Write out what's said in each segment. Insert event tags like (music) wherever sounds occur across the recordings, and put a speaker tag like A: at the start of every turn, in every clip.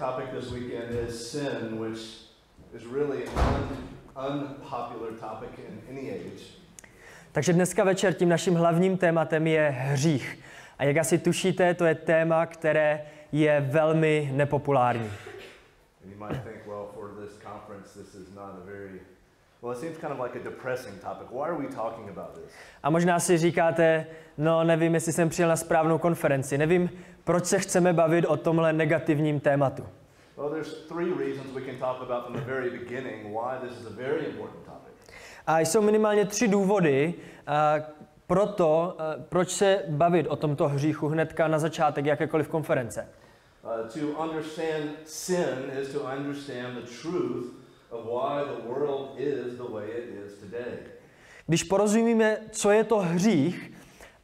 A: topic this weekend is sin, which is really an un- unpopular topic in any age.
B: Takže dneska večer tím naším hlavním tématem je hřích. A jak asi tušíte, to je téma, které je velmi nepopulární.
A: And you might think, well, for this conference, this is not a very, well, it seems kind of like a depressing topic. Why are we talking about this?
B: A možná si říkáte, no nevím, jestli jsem přijel na správnou konferenci, nevím, proč se chceme bavit o tomhle negativním tématu.
A: Well, there's three reasons we can talk about from the very beginning why this is a very important topic.
B: A jsou minimálně tři důvody a, pro to, a, proč se bavit o tomto hříchu hnedka na začátek jakékoliv konference.
A: Uh, to understand sin is to understand the truth
B: Když porozumíme, co je to hřích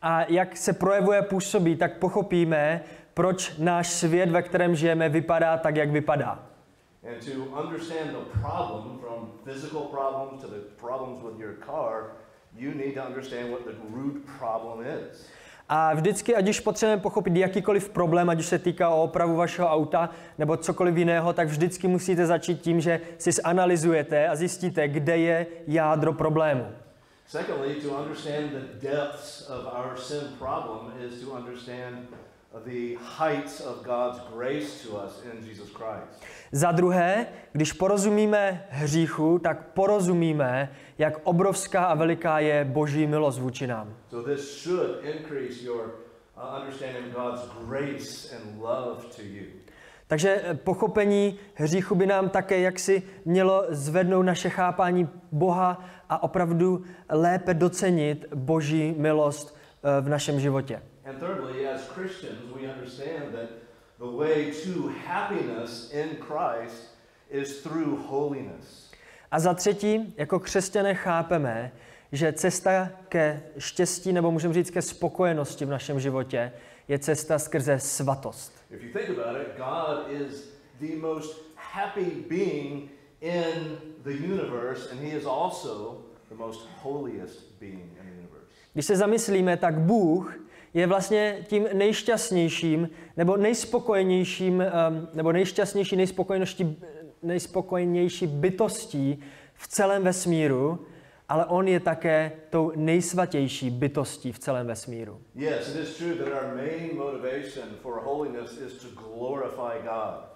B: a jak se projevuje, působí, tak pochopíme, proč náš svět, ve kterém žijeme, vypadá tak, jak vypadá.
A: And to understand the problem, from physical problems to the problems with your car, you need to understand what the root problem is.
B: A vždycky, ať už potřebujeme pochopit jakýkoliv problém, ať už se týká o opravu vašeho auta nebo cokoliv jiného, tak vždycky musíte začít tím, že si zanalizujete a zjistíte, kde je jádro problému.
A: Secondly, to understand the depths of our sin problem is to understand the heights of God's grace to us in Jesus Christ.
B: Za druhé, když porozumíme hříchu, tak porozumíme, jak obrovská a veliká je boží milost vůči nám.
A: So this should increase your understanding of God's grace and love to you.
B: Takže pochopení hříchu by nám také jaksi mělo zvednout naše chápání Boha a opravdu lépe docenit boží milost eh, v našem životě.
A: Christians, we understand that the way to happiness in Christ is through holiness.
B: A za třetí, jako křesťané chápeme, že cesta ke štěstí, nebo můžeme říct ke spokojenosti v našem životě, je cesta skrze svatost.
A: If you think about it, God is the most happy being in the universe, and He is also the most holiest being in the universe.
B: Když se zamyslíme, tak Bůh je vlastně tím nejšťastnějším, nebo nejspokojenějším, nebo nejšťastnější, nejspokojenější, nejspokojenější bytostí v celém vesmíru, ale On je také tou nejsvatější bytostí v celém vesmíru.
A: Yes, it is true that our main motivation for holiness is to glorify God.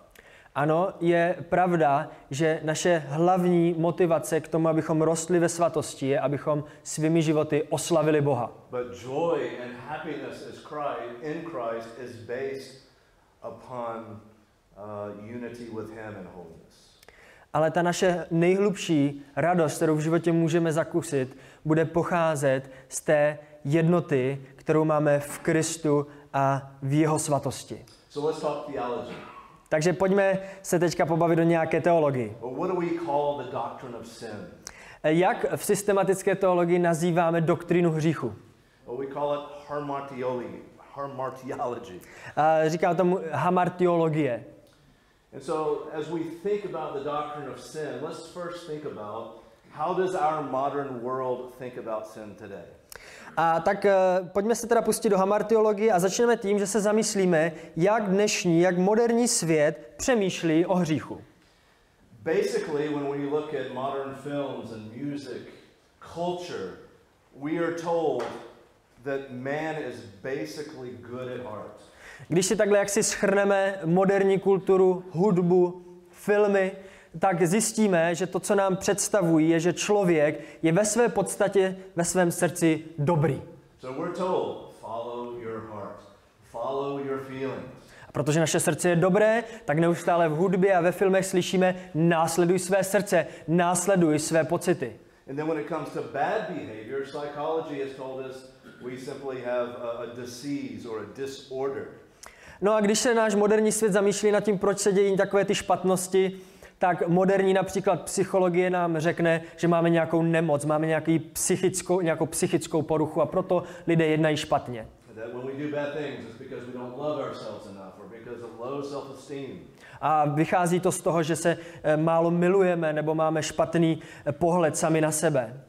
B: Ano, je pravda, že naše hlavní motivace k tomu, abychom rostli ve svatosti, je, abychom svými životy oslavili Boha.
A: But joy and happiness is Christ, in Christ is based upon uh, unity with Him and holiness.
B: Ale ta naše nejhlubší radost, kterou v životě můžeme zakusit, bude pocházet z té jednoty, kterou máme v Kristu a v jeho svatosti.
A: So let's talk theology.
B: Takže pojďme se teďka pobavit o nějaké teologii.
A: Do sin?
B: Jak v systematické teologii nazýváme doktrínu hříchu? A říká tomu hamartiologie.
A: And so, as we think about the doctrine of sin, let's first think about how does our modern world think about sin today?
B: A tak eh, pojďme se teda pustit do hamartiologie a začneme tím, že se zamyslíme, jak dnešní, jak moderní svět přemýšlí o hříchu.
A: Basically, when we look at modern films and music, culture, we are told that man is basically good at heart.
B: Když si takhle jaksi schrneme moderní kulturu, hudbu, filmy, tak zjistíme, že to, co nám představují, je, že člověk je ve své podstatě, ve svém srdci dobrý.
A: So we're told, follow your heart, follow your feelings.
B: A protože naše srdce je dobré, tak neustále v hudbě a ve filmech slyšíme následuj své srdce, následuj své pocity.
A: And then when it comes to bad behavior, psychology has told us we simply have a, a disease or a disorder.
B: No a když se náš moderní svět zamýšlí nad tím, proč se dějí takové ty špatnosti, tak moderní například psychologie nám řekne, že máme nějakou nemoc, máme nějaký psychickou, nějakou psychickou poruchu a proto lidé jednají špatně. A vychází to z toho, že se eh, málo milujeme nebo máme špatný eh, pohled sami na sebe.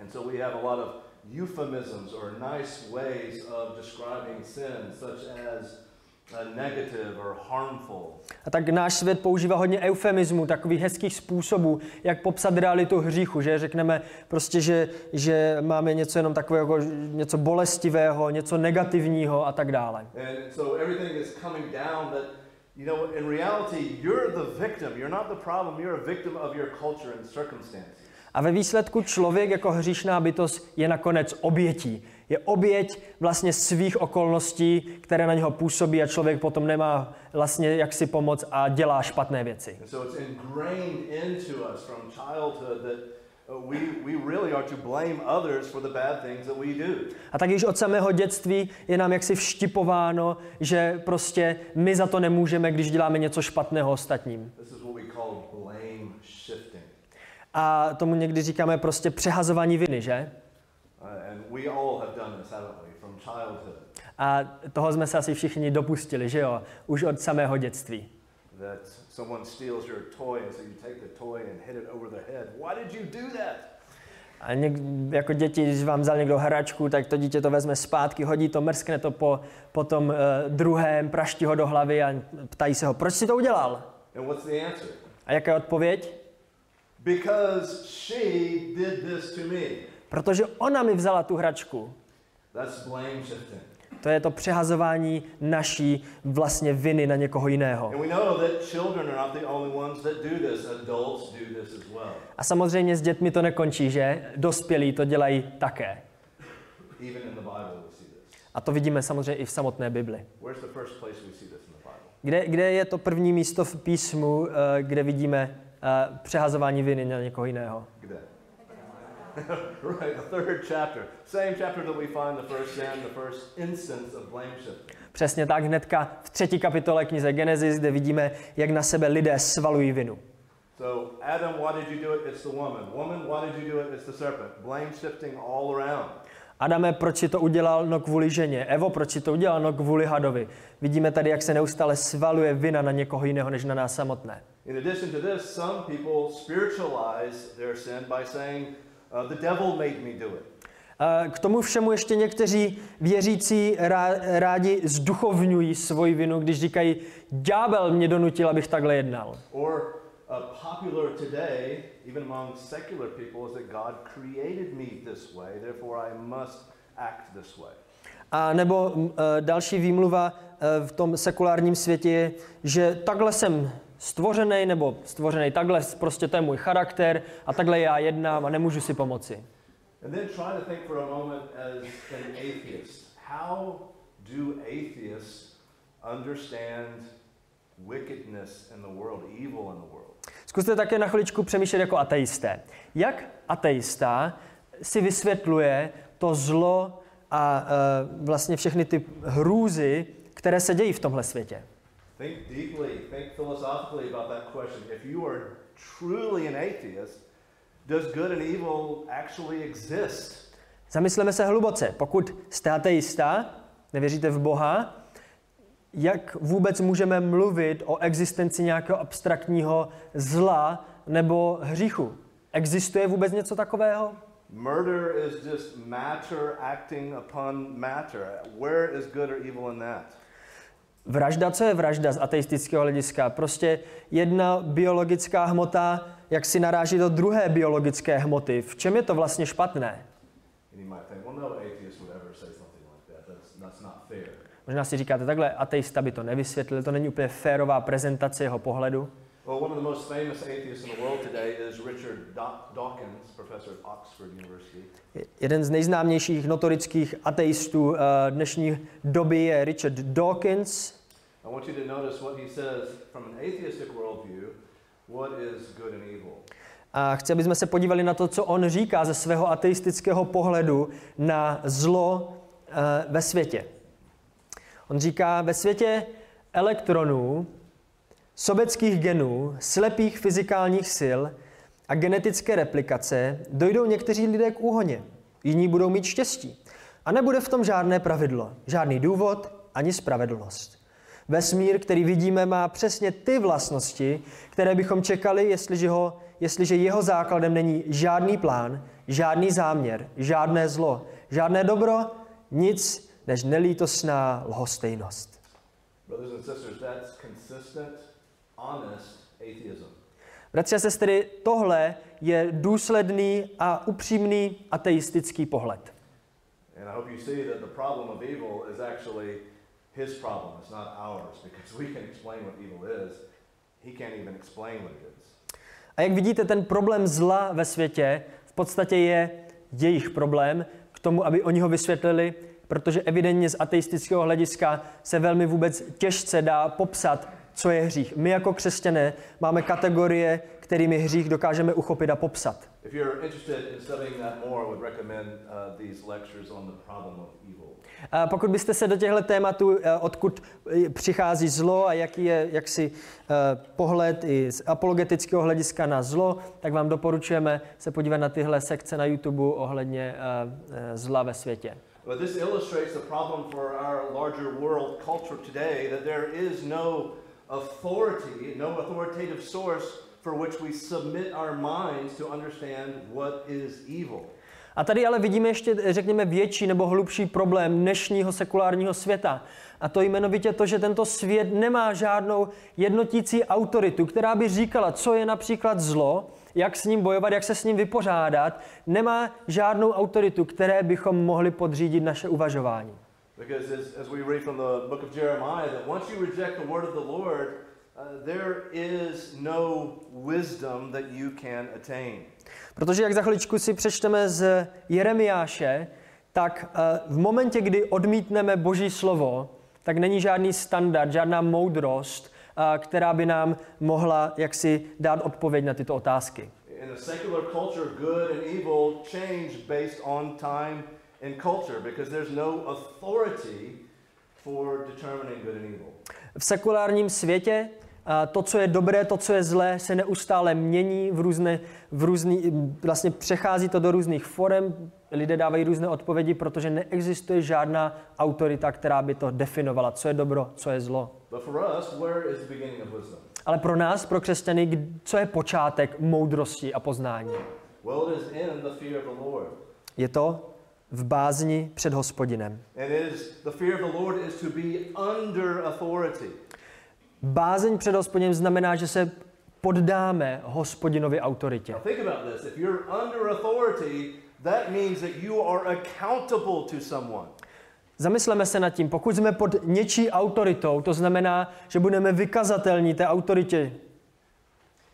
A: Euphemisms or nice ways of describing sin, such as negative or harmful.
B: A tak náš svět používá hodně eufemismů, takových hezkých způsobů, jak popsat realitu hříchu, že řekneme prostě, že, že máme něco jenom takového, jako něco bolestivého, něco negativního a tak dále.
A: You know, in reality, you're the victim. You're not the problem. You're a victim of your culture and circumstances.
B: A ve výsledku člověk jako hříšná bytost je nakonec obětí. Je oběť vlastně svých okolností, které na něho působí a člověk potom nemá vlastně jak si pomoct a dělá špatné věci.
A: Uh.
B: A tak již od samého dětství je nám jaksi vštipováno, že prostě my za to nemůžeme, když děláme něco špatného ostatním. A tomu někdy říkáme prostě přehazování viny, že?
A: We all have done this, haven't we, from childhood.
B: A toho jsme se asi všichni dopustili, že jo? Už od samého dětství.
A: That someone steals your toy and so you take the toy and hit it over the head. Why did you do that?
B: A něk, jako děti, když vám vzal někdo hračku, tak to dítě to vezme zpátky, hodí to, mrskne to po, po tom uh, druhém, praští ho do hlavy a ptají se ho, proč jsi to udělal?
A: And what's the answer?
B: A jaká je odpověď?
A: Because she did this to me.
B: Protože ona mi vzala tu hračku.
A: That's blame shifting.
B: To je to přehazování naší vlastně viny na někoho jiného. A samozřejmě s dětmi to nekončí, že? Dospělí to dělají také.
A: Even in the Bible, we see this.
B: A to vidíme samozřejmě i v samotné Bibli. Kde, kde je to první místo v písmu, eh, kde vidíme eh, přehazování viny na někoho jiného?
A: Kde? (laughs) right, the third chapter. Same chapter that we find the first sin, the first instance of blame shifting.
B: Přesně tak hnedka v třetí kapitole knize Genesis, kde vidíme, jak na sebe lidé svalují vinu.
A: So, Adam, why did you do it? It's the woman. Woman, why did you do it? It's the serpent. Blame shifting all around.
B: Adame, proč si to udělal? No kvůli ženě. Evo, proč si to udělal? No kvůli hadovi. Vidíme tady, jak se neustále svaluje vina na někoho jiného, než na nás samotné.
A: In addition to this, some people spiritualize their sin by saying, the devil made me do it.
B: K tomu všemu ještě někteří věřící rá- rádi zduchovňují svoji vinu, když říkají, ďábel mě donutil, abych takhle jednal.
A: Or uh, popular today, even among secular people, is that God created me this way, therefore I must act this way.
B: A nebo e, další výmluva e, v tom sekulárním světě je, že takhle jsem stvořený, nebo stvořený takhle, prostě to je můj charakter a takhle já jednám a nemůžu si pomoci.
A: And then try to think for a moment as an atheist. How do atheists understand wickedness in the world, evil in the world?
B: Zkuste také na chviličku přemýšlet jako ateisté. Jak ateista si vysvětluje to zlo a e, vlastně všechny ty hrůzy, které se dějí v tomhle světě?
A: Think deeply, think philosophically about that question. If you are truly an atheist, does good and evil actually exist?
B: Zamysleme se hluboce. Pokud jste ateista, nevěříte v Boha, jak vůbec můžeme mluvit o existenci nějakého abstraktního zla nebo hříchu? Existuje vůbec něco takového?
A: Murder is just matter acting upon matter. Where is good or evil in that?
B: Vražda, co je vražda z ateistického hlediska? Prostě jedna biologická hmota, jak si naráží do druhé biologické hmoty. V čem je to vlastně špatné?
A: No.
B: Možná si říkáte, takhle ateista by to nevysvětlil, to není úplně férová prezentace jeho pohledu.
A: Well, one of the most famous atheists in the world today is Richard Daw- Dawkins, professor at Oxford University.
B: Jeden z nejznámějších notorických ateistů eh, dnešní doby je Richard Dawkins.
A: I want you to notice what he says from an atheistic worldview what is good and evil.
B: A chci, aby jsme se podívali na to, co on říká ze svého ateistického pohledu na zlo eh, ve světě. On říká, ve světě elektronů, sobeckých genů, slepých fyzikálních sil a genetické replikace dojdou někteří lidé k úhoně. Jiní budou mít štěstí. A nebude v tom žádné pravidlo, žádný důvod ani spravedlnost. Vesmír, který vidíme, má přesně ty vlastnosti, které bychom čekali, jestliže, ho, jestliže jeho základem není žádný plán, žádný záměr, žádné zlo, žádné dobro, nic než nelítosná lhostejnost.
A: Brothers and sisters, that's consistent.
B: Bratři a sestry, tohle je důsledný a upřímný ateistický pohled. A jak vidíte, ten problém zla ve světě v podstatě je jejich problém k tomu, aby oni ho vysvětlili, protože evidentně z ateistického hlediska se velmi vůbec těžce dá popsat, co je hřích. My jako křesťané máme kategorie, kterými hřích dokážeme uchopit a popsat.
A: Uh.
B: A pokud byste se do těchto tématů, eh, odkud eh, přichází zlo a jaký je jaksi pohled i z apologetického hlediska na zlo, tak vám doporučujeme se podívat na tyhle sekce na YouTube ohledně zla ve světě.
A: But this illustrates the problem for our larger world culture today that there is no authority, no authoritative source for which we submit our minds to understand what is evil.
B: A tady ale vidíme ještě, řekněme, větší nebo hlubší problém dnešního sekulárního světa. A to jmenovitě to, že tento svět nemá žádnou jednotící autoritu, která by říkala, co je například zlo, jak s ním bojovat, jak se s ním vypořádat. Nemá žádnou autoritu, které bychom mohli podřídit naše uvažování.
A: Because as, as we read from the book of Jeremiah, that once you reject the word of the Lord, uh, there is no wisdom that you can attain.
B: Protože jak za chviličku si přečteme z Jeremiáše, tak eh, v momentě, kdy odmítneme Boží slovo, tak není žádný standard, žádná moudrost, eh, která by nám mohla jaksi dát odpověď na tyto otázky.
A: In a secular culture, good and evil change based on time and culture because there's no authority for determining good and evil.
B: V sekulárním světě to, co je dobré, to, co je zlé, se neustále mění v různé, v různý, vlastně přechází to do různých forem, lidé dávají různé odpovědi, protože neexistuje žádná autorita, která by to definovala, co je dobro, co je zlo. Ale pro nás, pro křesťany, co je počátek moudrosti a poznání? Je to v bázni před hospodinem. Bázeň před hospodinem znamená, že se poddáme hospodinovi autoritě. Zamysleme se nad tím, pokud jsme pod něčí autoritou, to znamená, že budeme vykazatelní té autoritě.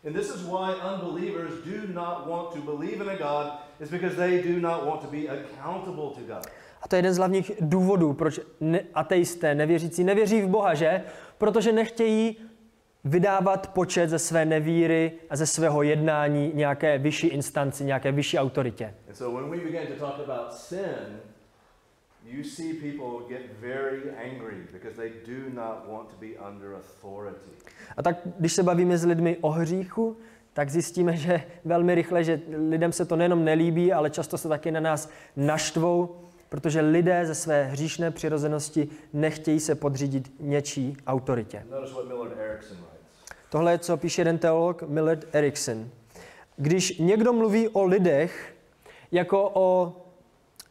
B: And this is why unbelievers do not want to believe in a God is because they do not want to be accountable to God. A to je jeden z hlavních důvodů, proč ne- ateisté, nevěřící, nevěří v Boha, že? Protože nechtějí vydávat počet ze své nevíry a ze svého jednání nějaké vyšší instanci, nějaké vyšší autoritě. A tak, když se bavíme s lidmi o hříchu, tak zjistíme, že velmi rychle, že lidem se to nejenom nelíbí, ale často se taky na nás naštvou, protože lidé ze své hříšné přirozenosti nechtějí se podřídit něčí autoritě. Tohle je, co píše jeden teolog Millard Erickson. Když někdo mluví o lidech jako o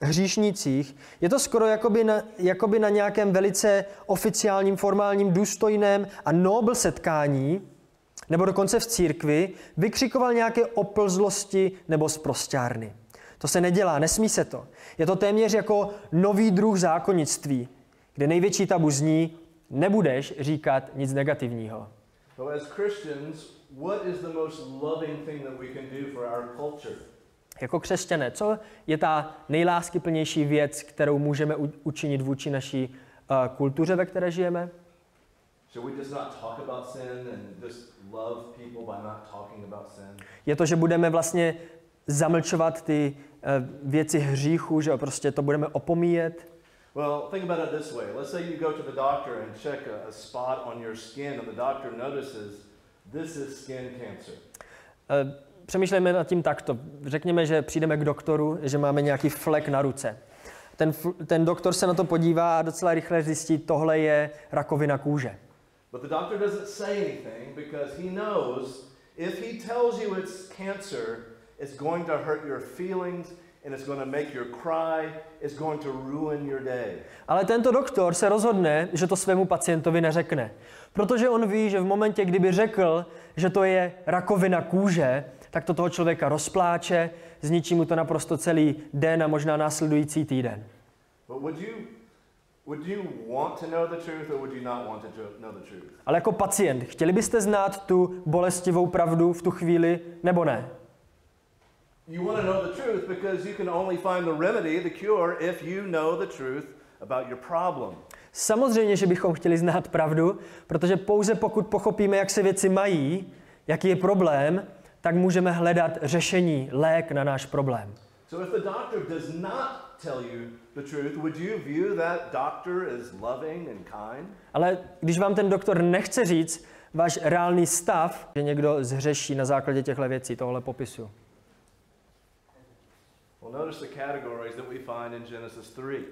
B: hříšnících, je to skoro jakoby na, jakoby na nějakém velice oficiálním, formálním, důstojném a nobl setkání, nebo dokonce v církvi, vykřikoval nějaké oplzlosti nebo zprostárny. To se nedělá, nesmí se to. Je to téměř jako nový druh zákonnictví, kde největší tabu zní, nebudeš říkat nic negativního. Jako křesťané, co je ta nejláskyplnější věc, kterou můžeme učinit vůči naší uh, kultuře, ve které žijeme? Je to, že budeme vlastně zamlčovat ty uh, věci hříchu, že prostě to budeme opomíjet. Well, think about it this way. Let's say you go to the doctor and check a, a spot on your skin and the doctor notices this is skin cancer. Uh, přemýšlejme nad tím takto. Řekněme, že přijdeme k doktoru, že máme nějaký flek na ruce. Ten, ten doktor se na to podívá a docela rychle zjistí, tohle je rakovina kůže. But the doctor doesn't say anything because he knows if he tells you it's cancer, It's going to hurt your feelings.
A: and it's going to make your cry, it's going to ruin your day.
B: Ale tento doktor se rozhodne, že to svému pacientovi neřekne. Protože on ví, že v momentě, kdyby řekl, že to je rakovina kůže, tak to toho člověka rozpláče, zničí mu to naprosto celý den a možná následující týden. Ale jako pacient, chtěli byste znát tu bolestivou pravdu v tu chvíli, nebo ne?
A: You want to know the truth because you can only find the remedy, the cure, if you know the truth about your problem.
B: Samozřejmě, že bychom chtěli znát pravdu, protože pouze pokud pochopíme, jak se věci mají, jaký je problém, tak můžeme hledat řešení, lék na náš problém.
A: So if the doctor does not tell you the truth, would you view that doctor as loving and kind?
B: Ale když vám ten doktor nechce říct váš reálný stav, že někdo zhřeší na základě těchto věcí, tohle popisu.
A: Well, notice the categories that we find in Genesis 3.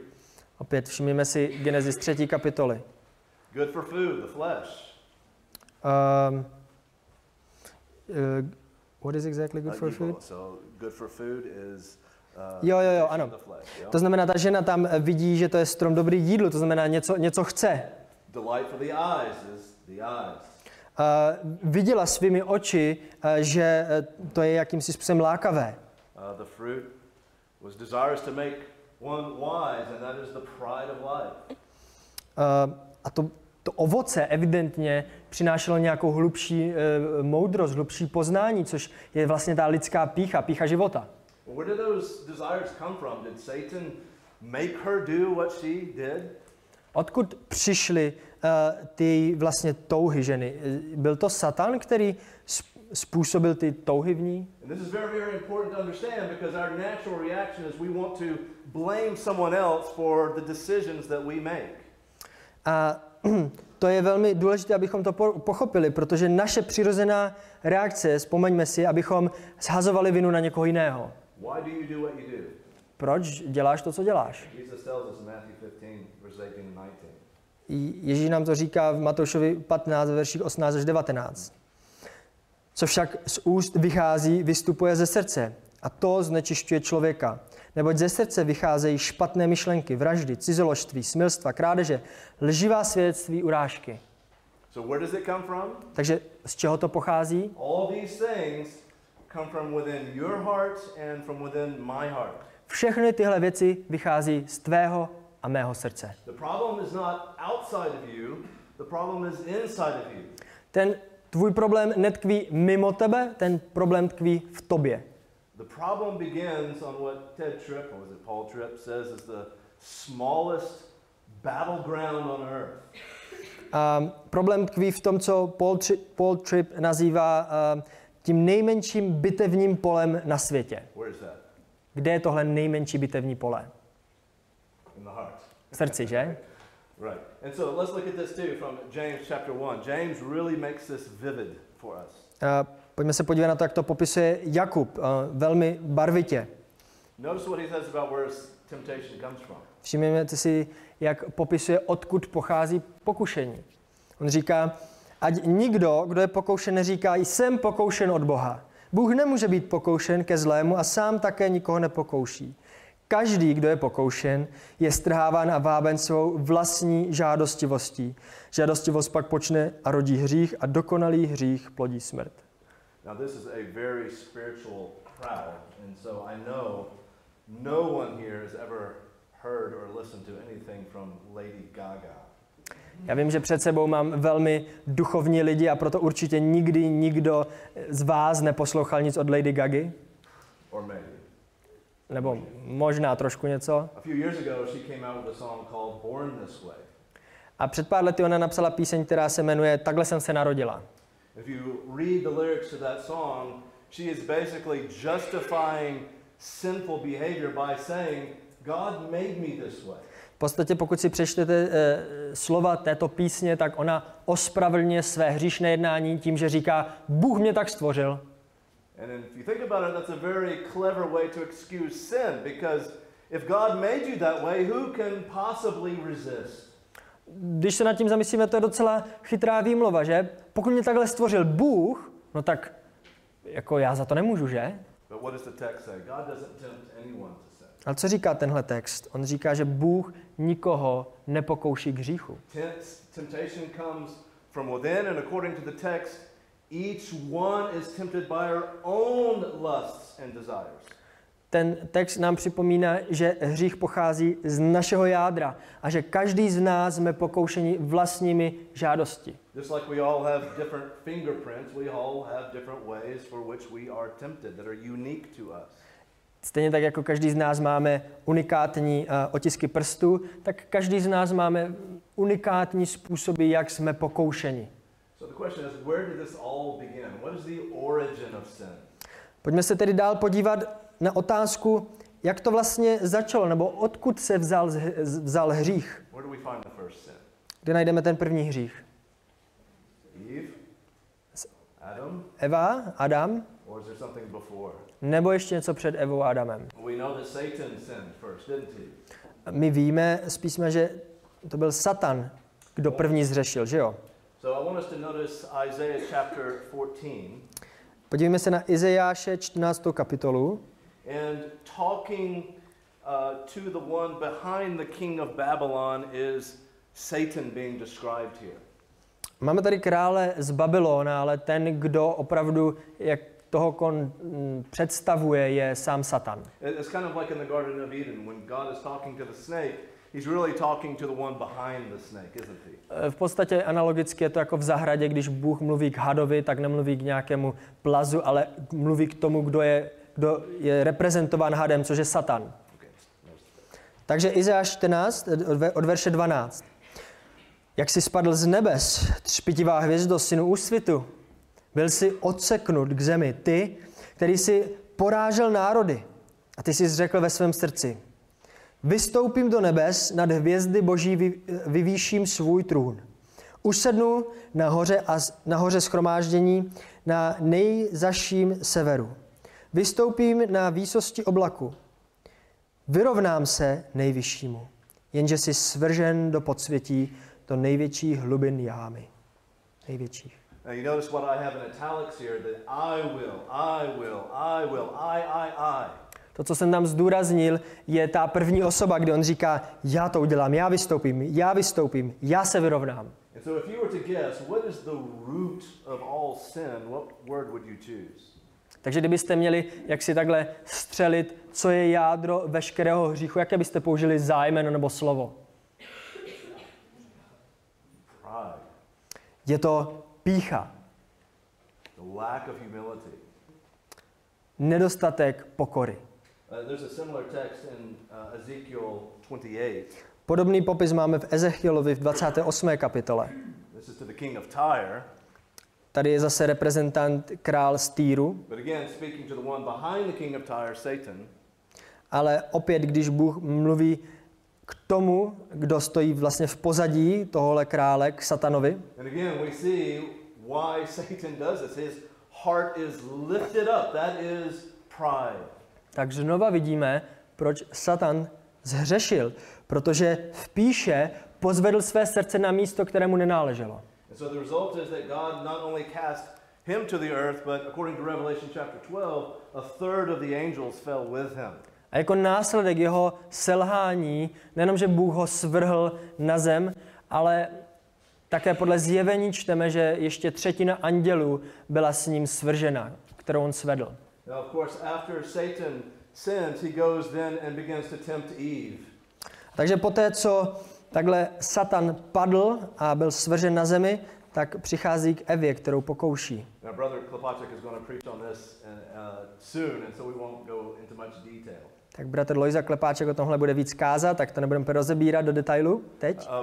B: Opět všimněme si Genesis 3. kapitoly.
A: Good for food, the flesh.
B: Um, uh, what is exactly good for food?
A: So good for food is uh,
B: Jo, jo, jo, ano. To znamená, ta žena tam vidí, že to je strom dobrý jídlo, to znamená něco, něco chce. Uh, viděla svými oči, uh, že uh, to je jakýmsi způsobem lákavé.
A: Uh,
B: a to, to ovoce evidentně přinášelo nějakou hlubší uh, moudrost, hlubší poznání, což je vlastně ta lidská pícha, pícha života.
A: Well, where did those desires come from? Did Satan make her do what she did?
B: Odkud přišly uh, ty vlastně touhy ženy? Eh, Byl to Satan, který způsobil ty touhy v ní? A to je velmi důležité, abychom to po- pochopili, protože naše přirozená reakce, vzpomeňme si, abychom shazovali vinu na někoho jiného. Proč děláš to, co děláš?
A: Jesus tells us in Matthew 15, verse 18 and 19.
B: J- Ježíš nám to říká v Matoušovi 15, verších 18 až 19. Co však z úst vychází, vystupuje ze srdce. A to znečišťuje člověka. Neboť ze srdce vycházejí špatné myšlenky, vraždy, cizoložství, smilstva, krádeže, lživá svědectví, urážky.
A: So where does it come from?
B: Takže z čeho to pochází?
A: All these things come from within your heart and from within my heart.
B: Všechny tyhle věci vychází z tvého a mého srdce.
A: The problem is not outside of you, the problem is inside of you.
B: Ten tvůj problém netkví mimo tebe, ten problém tkví v tobě.
A: The problem begins on what Ted Tripp, or was it Paul Tripp, says is the smallest battleground on earth.
B: Um, problém tkví v tom, co Paul, Tri- Paul Tripp nazývá um, tím nejmenším bitevním polem na světě.
A: Where is that?
B: Kde je tohle nejmenší bitevní pole?
A: In the heart.
B: V srdci, že?
A: Right. And so let's look at this too from James chapter 1. James really makes this vivid for us.
B: Uh, pojďme se podívat na to, jak to popisuje Jakub, uh, velmi barvitě. Všimněte si, jak popisuje, odkud pochází pokušení. On říká, ať nikdo, kdo je pokoušen, neříká, jsem pokoušen od Boha. Bůh nemůže být pokoušen ke zlému a sám také nikoho nepokouší. Každý, kdo je pokoušen, je strháván a váben svou vlastní žádostivostí. Žádostivost pak počne a rodí hřích a dokonalý hřích plodí smrt.
A: Now, this is a very spiritual crowd, and so I know no one here has ever heard or listened to anything from Lady Gaga.
B: Já vím, že před sebou mám velmi duchovní lidi a proto určitě nikdy nikdo z vás neposlouchal nic od Lady Gagy.
A: Or maybe.
B: Nebo možná trošku něco.
A: A
B: před pár lety ona napsala píseň, která se jmenuje Takhle jsem se narodila.
A: If you read the lyrics to that song, she is basically justifying sinful behavior by saying, God made me this way.
B: V podstatě, pokud si přečtete e, slova této písně, tak ona ospravedlňuje své hříšné jednání tím, že říká, Bůh mě tak stvořil.
A: And if you think about it, that's a very clever way to excuse sin because if God made you that way, who can possibly resist?
B: Když se nad tím zamyslíme, to je docela chytrá výmluva, že? Pokud mě takhle stvořil Bůh, no tak jako já za to nemůžu, že? Ale co říká tenhle text? On říká, že Bůh nikoho nepokouší k hříchu. Ten text nám připomíná, že hřích pochází z našeho jádra a že každý z nás jsme pokoušeni vlastními žádosti. Stejně tak jako každý z nás máme unikátní uh, otisky prstů, tak každý z nás máme unikátní způsoby, jak jsme pokoušeni.
A: So is?
B: Pojďme se tedy dál podívat na otázku, jak to vlastně začalo, nebo odkud se vzal, vzal hřích. Kde najdeme ten první hřích? Eva, Adam, nebo ještě něco před Evou a Adamem? My víme z písma, že to byl Satan, kdo první zřešil, že jo?
A: So I want us to notice Isaiah chapter 14
B: Podívejme se na Izajáše 14. kapitolu.
A: And talking uh, to the one behind the king of Babylon is Satan being described here.
B: Máme tady krále z Babylona, ale ten, kdo opravdu jak toho kon, m, představuje, je sám Satan.
A: It- It's kind of like in the Garden of Eden when God is talking to the snake, he's really talking to the one behind the snake, isn't he?
B: E, V podstatě analogicky je to jako v zahradě, když Bůh mluví k hadovi, tak nemluví k nějakému plazu, ale mluví k tomu, kdo je, kdo je reprezentován hadem, což je Satan. Takže Izajáš 14, od ve- od verše 12. Jak si spadl z nebes, třpitivá hvězdo synu úsvitu, byl si odseknut k zemi, ty, který si porážel národy. A ty jsi řekl ve svém srdci, vystoupím do nebes, nad hvězdy boží vy- vyvýším svůj trůn. Usednu na hoře a z- na hoře schromáždění na nejzaším severu. Vystoupím na výsosti oblaku. Vyrovnám se nejvyššímu, jenže si svržen do podsvětí, do největší hlubin jámy. Největších.
A: Now you notice what I have in italics here that I will, I will, I will, I, I, I.
B: To, co jsem tam zdůraznil, je ta první osoba, kde on říká, já to udělám, já vystoupím, já vystoupím, já se vyrovnám.
A: And so if you were to guess what is the root of all sin, what word would you choose?
B: Takže kdybyste měli jak si takhle střelit, co je jádro veškerého hříchu, jaké byste použili zájmeno nebo slovo? Je to pícha, nedostatek pokory.
A: Uh, uh, Ezekiel 28.
B: Podobný popis máme v Ezechielovi v 28. kapitole.
A: This is to the king of Tyre.
B: Tady je zase reprezentant král z Týru, ale opět, když Bůh mluví k tomu, kdo stojí vlastně v pozadí tohohle krále, k satanovi,
A: and again, we see why Satan does this. His heart is lifted up. That is pride.
B: tak znova vidíme, proč Satan zhřešil, protože v píše pozvedl své srdce na místo, kterému nenáleželo.
A: And so the result is that God not only cast him to the earth, but according to Revelation chapter 12, a third of the angels fell with him.
B: A jako následek jeho selhání, nejenom, že Bůh ho svrhl na zem, ale také podle zjevení čteme, že ještě třetina andělů byla s ním svržena, kterou on svedl.
A: Now, of course, after Satan sins, he goes then and begins to tempt Eve.
B: Takže poté, co takhle Satan padl a byl svržen na zemi, tak přichází k Evě, kterou pokouší.
A: Uh.
B: Tak bratr Lojza Klepáček o tomhle bude víc kázat, tak to nebudeme rozebírat do detailu teď.
A: Uh?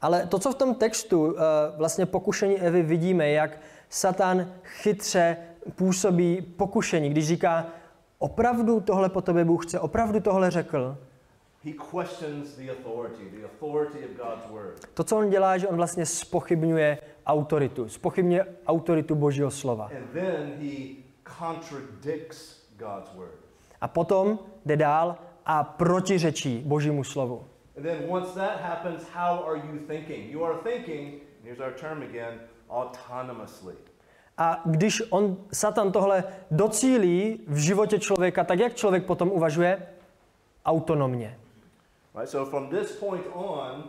B: Ale to, co v tom textu uh, vlastně pokušení Evy vidíme, jak Satan chytře působí pokušení, když říká, opravdu tohle po tobě Bůh chce, opravdu tohle řekl. To, co on dělá, že on vlastně spochybňuje autoritu, spochybňuje autoritu Božího slova. A potom jde dál a protiřečí Božímu slovu.
A: And then once that happens, how are you thinking? You are thinking, here's our term again, autonomously.
B: A když on, Satan tohle docílí v životě člověka, tak jak člověk potom uvažuje? Autonomně.
A: Right? So from this point on,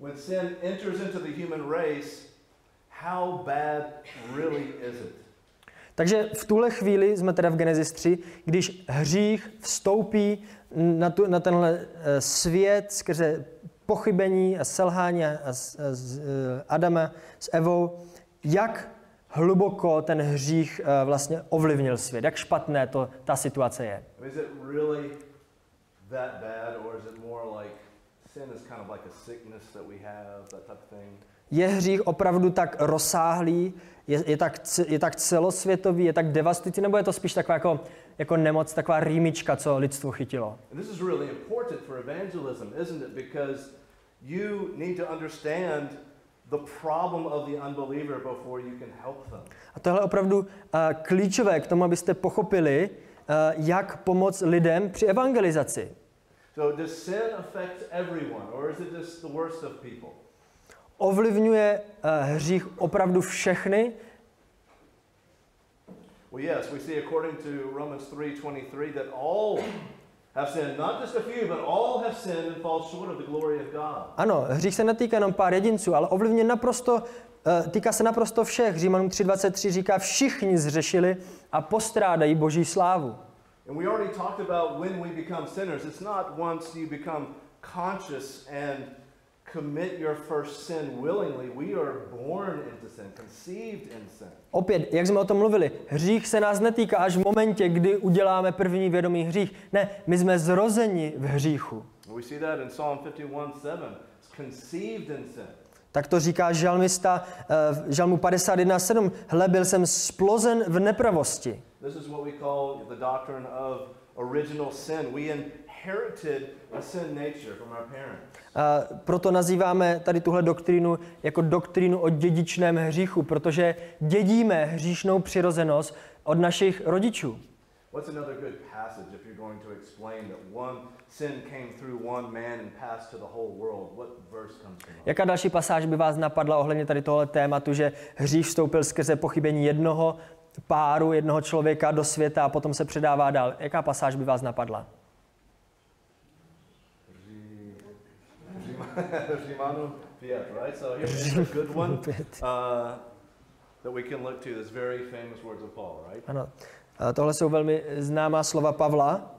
A: when sin enters into the human race, how bad really is it?
B: Takže v tuhle chvíli jsme teda v Genesis 3, když hřích vstoupí na, tu, na tenhle eh, svět skrze pochybení a selhání a, a, a, s, eh, Adama s Evou, jak hluboko ten hřích eh, vlastně ovlivnil svět, jak špatné to ta situace je. Je hřích opravdu tak rozsáhlý, je, je, tak, je tak celosvětový, je tak devastující, nebo je to spíš taková jako, jako nemoc, taková rýmička, co lidstvo chytilo?
A: You need to understand the problem of the unbeliever before you can help them.
B: A tohle je opravdu uh, klíčové k tomu, abyste pochopili, uh, jak pomoct lidem při evangelizaci.
A: So does sin affect everyone, or is it just the worst of people?
B: Ovlivňuje uh, hřích opravdu všechny?
A: Well, yes, we see according to Romans 3:23 that all have sinned, not just a few, but all have sinned and fall short of the glory of God.
B: Ano, hřích se netýká jenom pár jedinců, ale ovlivňuje naprosto, uh, týká se naprosto všech. Římanům 3.23 říká, všichni zřešili a postrádají boží slávu.
A: And we already talked about when we become sinners. It's not once you become conscious and commit your first sin willingly. We are born into sin, conceived in sin.
B: Opět, jak jsme o tom mluvili, hřích se nás netýká až v momentě, kdy uděláme první vědomý hřích. Ne, my jsme zrozeni v hříchu.
A: We see that in Psalm 51:7. It's conceived in sin.
B: Tak to říká žalmista eh, v žalmu 51.7. Hle, byl jsem splozen v nepravosti.
A: This is what we call the doctrine of original sin. We inherited a sin nature from our parents.
B: A proto nazýváme tady tuhle doktrínu jako doktrínu o dědičném hříchu, protože dědíme hříšnou přirozenost od našich rodičů.
A: What's another good passage if you're going to explain that one sin came through one man and passed to the whole world? What verse comes to mind?
B: Jaká další pasáž by vás napadla ohledně tady tohle tématu, že hřích vstoupil skrze pochybení jednoho páru, jednoho člověka do světa a potom se předává dál? Jaká pasáž by vás napadla? (laughs)
A: Rimanu Fiat, right? So here's a good one (laughs) uh, that we can look to. This very famous words of Paul, right?
B: Ano, tohle jsou velmi známá slova Pavla,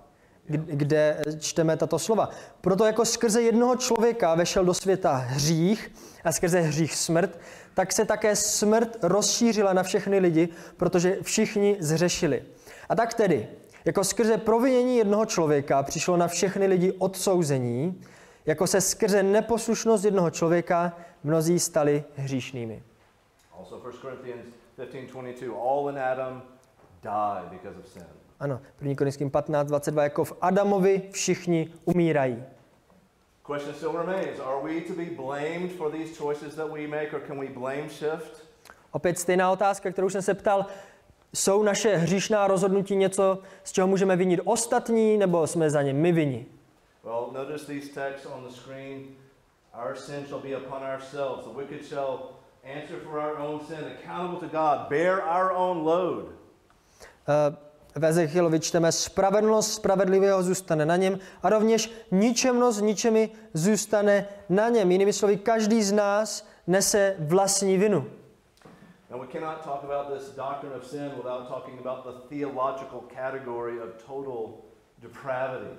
B: kde čteme tato slova. Proto jako skrze jednoho člověka vešel do světa hřích a skrze hřích smrt, tak se také smrt rozšířila na všechny lidi, protože všichni zřešili. A tak tedy, jako skrze provinění jednoho člověka přišlo na všechny lidi odsouzení, jako se skrze neposlušnost jednoho člověka mnozí stali hříšnými.
A: Also 1 Corinthians 15:22. All in Adam die because of sin.
B: Ano, 1. Korinským 15, 22, jako v Adamovi všichni umírají.
A: Question still remains: Are we to be blamed for these choices that we make, or can we blame shift?
B: Opět stejná otázka, kterou jsem se ptal. Jsou naše hříšná rozhodnutí něco, z čeho můžeme vinit ostatní, nebo jsme za ně my vini?
A: Well, notice these texts on the screen. Our sin shall be upon ourselves. The wicked shall answer for our own sin, accountable to God, bear our own load.
B: Eh, V Ezechielovi čteme, spravedlnost spravedlivého zůstane na něm a rovněž ničemnost ničemi zůstane na něm. Jinými slovy, každý z nás nese vlastní vinu.
A: Now, we cannot talk about this doctrine of sin without talking about the theological category of total depravity.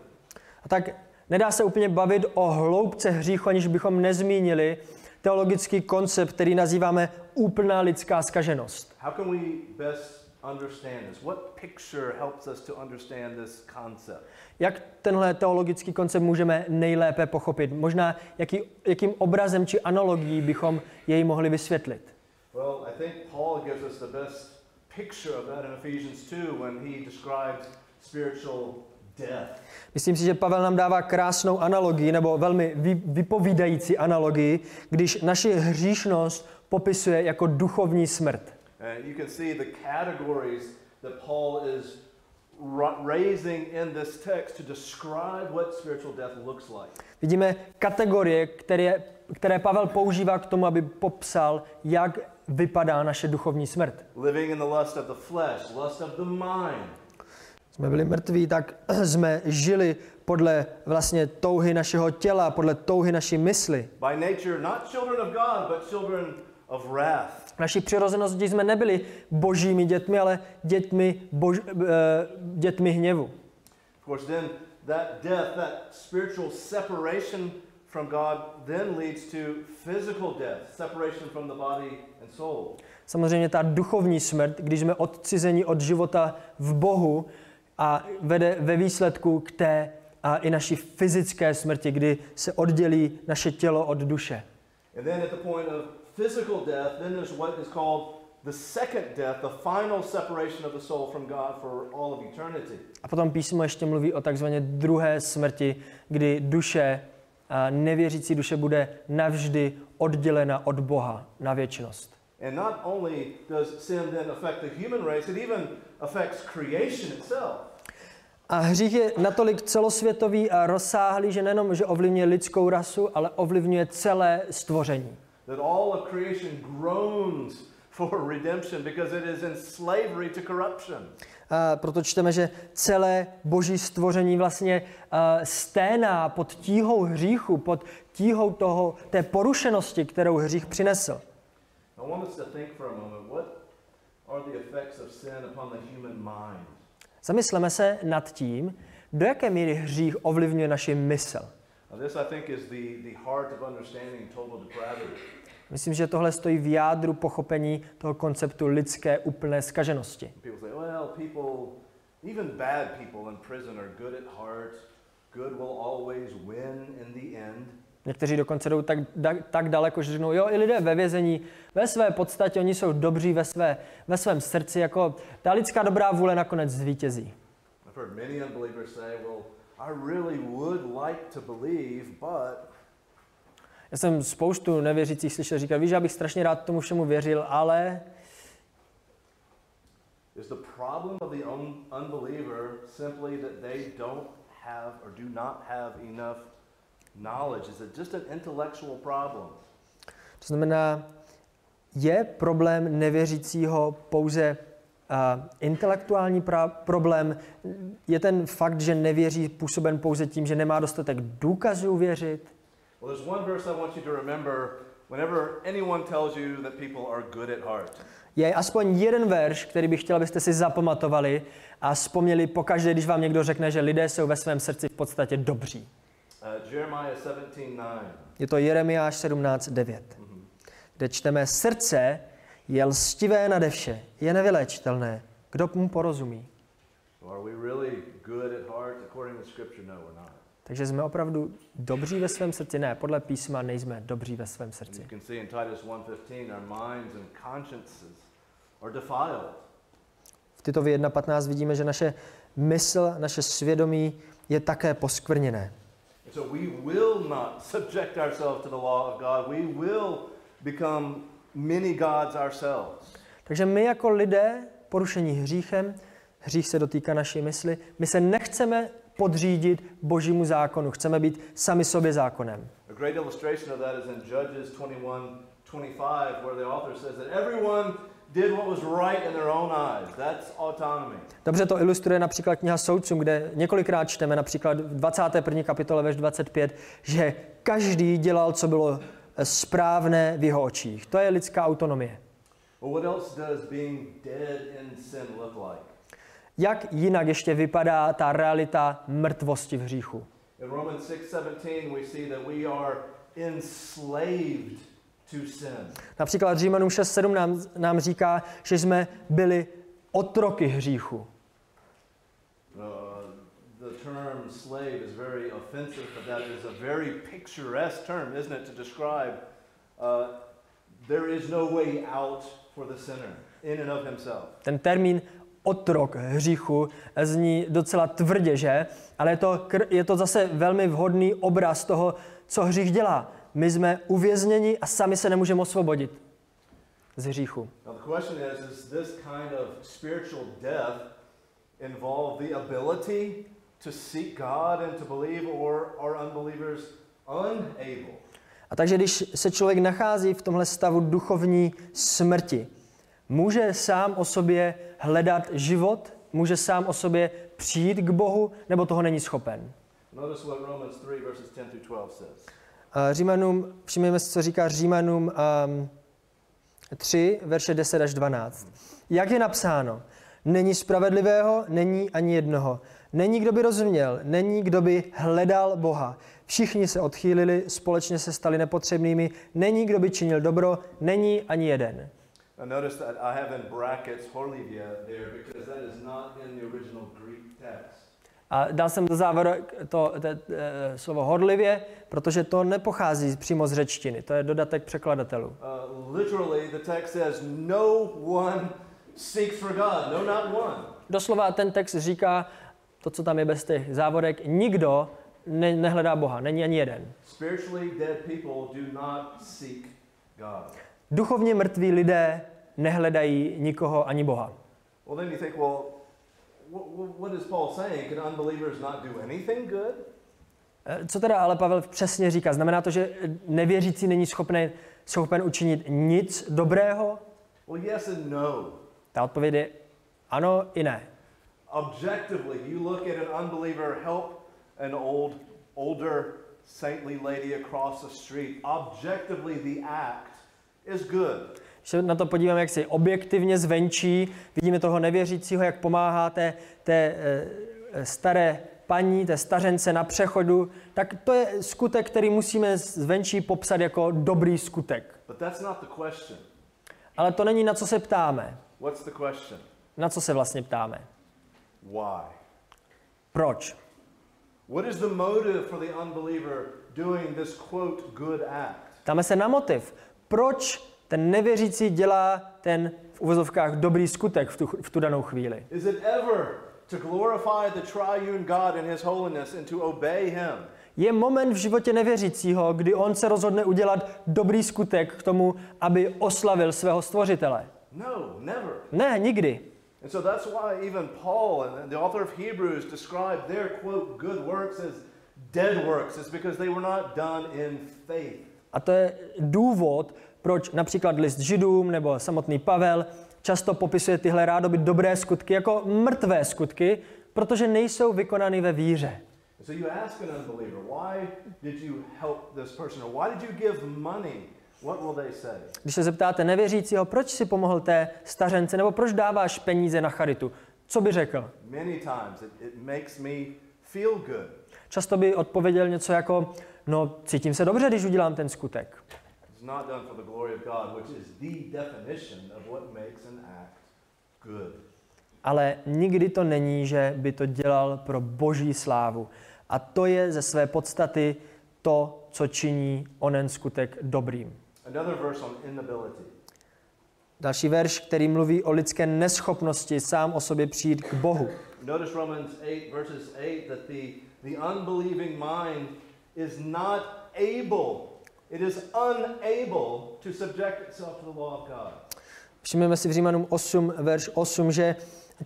B: A tak nedá se úplně bavit o hloubce hříchu, aniž bychom nezmínili teologický koncept, který nazýváme úplná lidská skaženost.
A: How can we best understand this? What picture helps us to understand this concept?
B: Jak tenhle teologický koncept můžeme nejlépe pochopit? Možná jaký, jakým obrazem či analogií bychom jej mohli vysvětlit?
A: Well, I think Paul gives us the best picture of that in Ephesians 2 when he describes spiritual.
B: Myslím si, že Pavel nám dává krásnou analogii, nebo velmi vy, vypovídající analogii, když naši hříšnost popisuje jako duchovní smrt. Vidíme kategorie, které, které Pavel používá k tomu, aby popsal, jak vypadá naše duchovní smrt.
A: Living in the lust of the flesh, lust of the mind,
B: Jsme byli mrtví, tak (clears throat) jsme žili podle vlastně touhy našeho těla, podle touhy naší mysli.
A: by nature not children of God, but children of wrath.
B: Naší přirozenosti jsme nebyli božími dětmi, ale dětmi, bož, eh, dětmi hněvu.
A: Of course, then that death, that spiritual separation from God, then leads to physical death, separation from the body and soul.
B: Samozřejmě ta duchovní smrt, když jsme odcizeni od života v Bohu a vede ve výsledku k té a i naší fyzické smrti, kdy se oddělí naše tělo od duše.
A: And then at the point of physical death, then there's what is called the second death, the final separation of the soul from God for all of eternity.
B: A potom písmo ještě mluví o takzvané druhé smrti, kdy duše, a nevěřící duše bude navždy oddělena od Boha na věčnost.
A: And not only does sin then affect the human race, it even affects creation itself.
B: A hřích je natolik celosvětový a rozsáhlý, že nejenom, že ovlivňuje lidskou rasu, ale ovlivňuje celé stvoření.
A: That all of creation groans for (laughs) redemption because it is in slavery to corruption.
B: A proto čteme, že celé boží stvoření vlastně a, sténá pod tíhou hříchu, pod tíhou toho, té porušenosti, kterou hřích přinesl.
A: I want us to think for a moment what
B: Zamysleme se nad tím, do jaké míry hřích ovlivňuje naši mysl.
A: Now, this, I think, is the, the heart of understanding total depravity.
B: Myslím, že tohle stojí v jádru pochopení toho konceptu lidské úplné skaženosti.
A: Even
B: Někteří dokonce jdou tak, da, tak daleko, že řeknou, jo, i lidé ve vězení, ve své podstatě, oni jsou dobří ve, své, ve svém srdci, jako ta lidská dobrá vůle nakonec zvítězí. Já jsem spoustu nevěřících slyšel říkat, víš, já bych strašně rád tomu všemu věřil, ale
A: is the problem of the un- unbeliever simply that they don't have or do not have enough knowledge? Is just an intellectual problem?
B: to znamená, je problém nevěřícího pouze uh, intelektuální pra- problém? Je ten fakt, že nevěří, působen pouze tím, že nemá dostatek důkazů věřit?
A: Well, there's one verse I want you to remember whenever anyone tells you that people are good at heart.
B: Je aspoň jeden verš, který bych chtěl, abyste si zapamatovali a vzpomněli pokaždé, když vám někdo řekne, že lidé jsou ve svém srdci v podstatě dobří.
A: Uh, Jeremiah 17:9.
B: Je to Jeremiáš 17.9, kde čteme, srdce je lstivé nade vše, je nevyléčitelné. Kdo mu porozumí?
A: No.
B: Takže jsme opravdu dobří ve svém srdci? Ne, podle písma nejsme dobří ve svém srdci.
A: you can see in Titus 1:15, our minds and consciences are defiled.
B: V Titovi 1.15 vidíme, že naše mysl, naše svědomí je také poskvrněné.
A: So we will not (laughs) subject ourselves to the law of God. We will become many gods ourselves.
B: Takže my jako lidé, porušení hříchem, hřích se dotýká naší mysli, my se nechceme podřídit božímu zákonu, chceme být sami sobě zákonem.
A: A great illustration of that is in Judges 21 25, where the author says that everyone did what was right in their own eyes. That's autonomy.
B: Dobře to ilustruje například kniha Soudcům, kde několikrát čteme, například v 21. kapitole verš 25, že každý dělal, co bylo eh, správné v jeho očích. To je lidská autonomie. Jak jinak ještě vypadá ta realita mrtvosti v hříchu?
A: In Romans 6:17 we see that we are enslaved.
B: Například Římanům 6.7 nám, nám říká, že jsme byli otroky hříchu.
A: Uh, the term slave is very offensive, but that is a very picturesque term, isn't it, to describe uh, there is no way out for the sinner in and of himself.
B: Ten termín otrok hříchu zní docela tvrdě, že? Ale je to, je to zase velmi vhodný obraz toho, co hřích dělá. My jsme uvězněni a sami se nemůžeme osvobodit z hříchu.
A: Now the question is, is this kind of spiritual death, involve the ability to seek God and to believe, or are unbelievers unable?
B: A takže když se člověk nachází v tomhle stavu duchovní smrti, může sám o sobě hledat život, může sám o sobě přijít k Bohu, nebo toho není schopen.
A: Notice what Romans 3, verses 10 through 12 says.
B: Římanům, všimněme si, co říká Římanům um, 3, verše 10 až 12. Jak je napsáno? Není spravedlivého, není ani jednoho. Není, kdo by rozuměl, není, kdo by hledal Boha. Všichni se odchýlili, společně se stali nepotřebnými. Není, kdo by činil dobro, není ani jeden.
A: Notice that I have in brackets horlivia there because that is not in the original Greek text.
B: A dal jsem do závěru to, to, to slovo horlivě, protože to nepochází přímo z řečtiny, to je dodatek překladatelů.
A: Uh, literally, the text says, No one seeks for God. No, not one.
B: Doslova ten text říká, to, co tam je bez těch závorek, nikdo ne, nehledá Boha, není ani jeden.
A: Spiritually dead people do not seek God.
B: Duchovně mrtví lidé nehledají nikoho ani Boha.
A: Well, then you think, well, what, is Paul saying? Can unbelievers not do anything good?
B: Eh, Co teda ale Pavel přesně říká? Znamená to, že nevěřící není schopný, schopen učinit nic dobrého?
A: Well, yes and no.
B: Ta odpověď je ano i ne.
A: Objectively, you look at an unbeliever help an old, older, saintly lady across the street. Objectively, the act is good.
B: Když se na to podíváme, jak si objektivně zvenčí, vidíme toho nevěřícího, jak pomáhá té, té e, staré paní, té stařence na přechodu, tak to je skutek, který musíme zvenčí popsat jako dobrý skutek. Ale to není na co se ptáme. Na co se vlastně ptáme?
A: Why?
B: Proč?
A: What is the motive for the unbeliever doing this quote good act?
B: Ptáme se na motiv. Proč ten nevěřící dělá ten v uvozovkách dobrý skutek v tu, v tu danou chvíli?
A: Is it ever to glorify the triune God and his holiness and to obey him?
B: Je moment v životě nevěřícího, kdy on se rozhodne udělat dobrý skutek k tomu, aby oslavil svého stvořitele.
A: No, never.
B: Ne, nikdy.
A: And so that's why even Paul and the author of Hebrews described their quote good works as dead works. It's because they were not done in faith.
B: A to je důvod, proč například list židům nebo samotný Pavel často popisuje tyhle rádoby dobré skutky jako mrtvé skutky, protože nejsou vykonány ve víře.
A: So you ask an unbeliever, why did you help this person? Or why did you give money? What will they say?
B: Když se zeptáte nevěřícího, proč si pomohl té stařence, nebo proč dáváš peníze na charitu, co by řekl?
A: Many times it, it makes me feel good.
B: Často by odpověděl něco jako, no cítím se dobře, když udělám ten skutek.
A: It's not done for the glory of God, which is the definition of what makes an act good.
B: Ale nikdy to není, že by to dělal pro boží slávu. A to je ze své podstaty to, co činí onen skutek dobrým.
A: Another verse on inability.
B: Další verš, který mluví o lidské neschopnosti sám o sobě přijít k Bohu.
A: Notice Romans 8, verses 8, that the, the unbelieving mind is not able, it is unable to subject itself to the law of God.
B: Všimneme si v Římanům 8, verš 8, že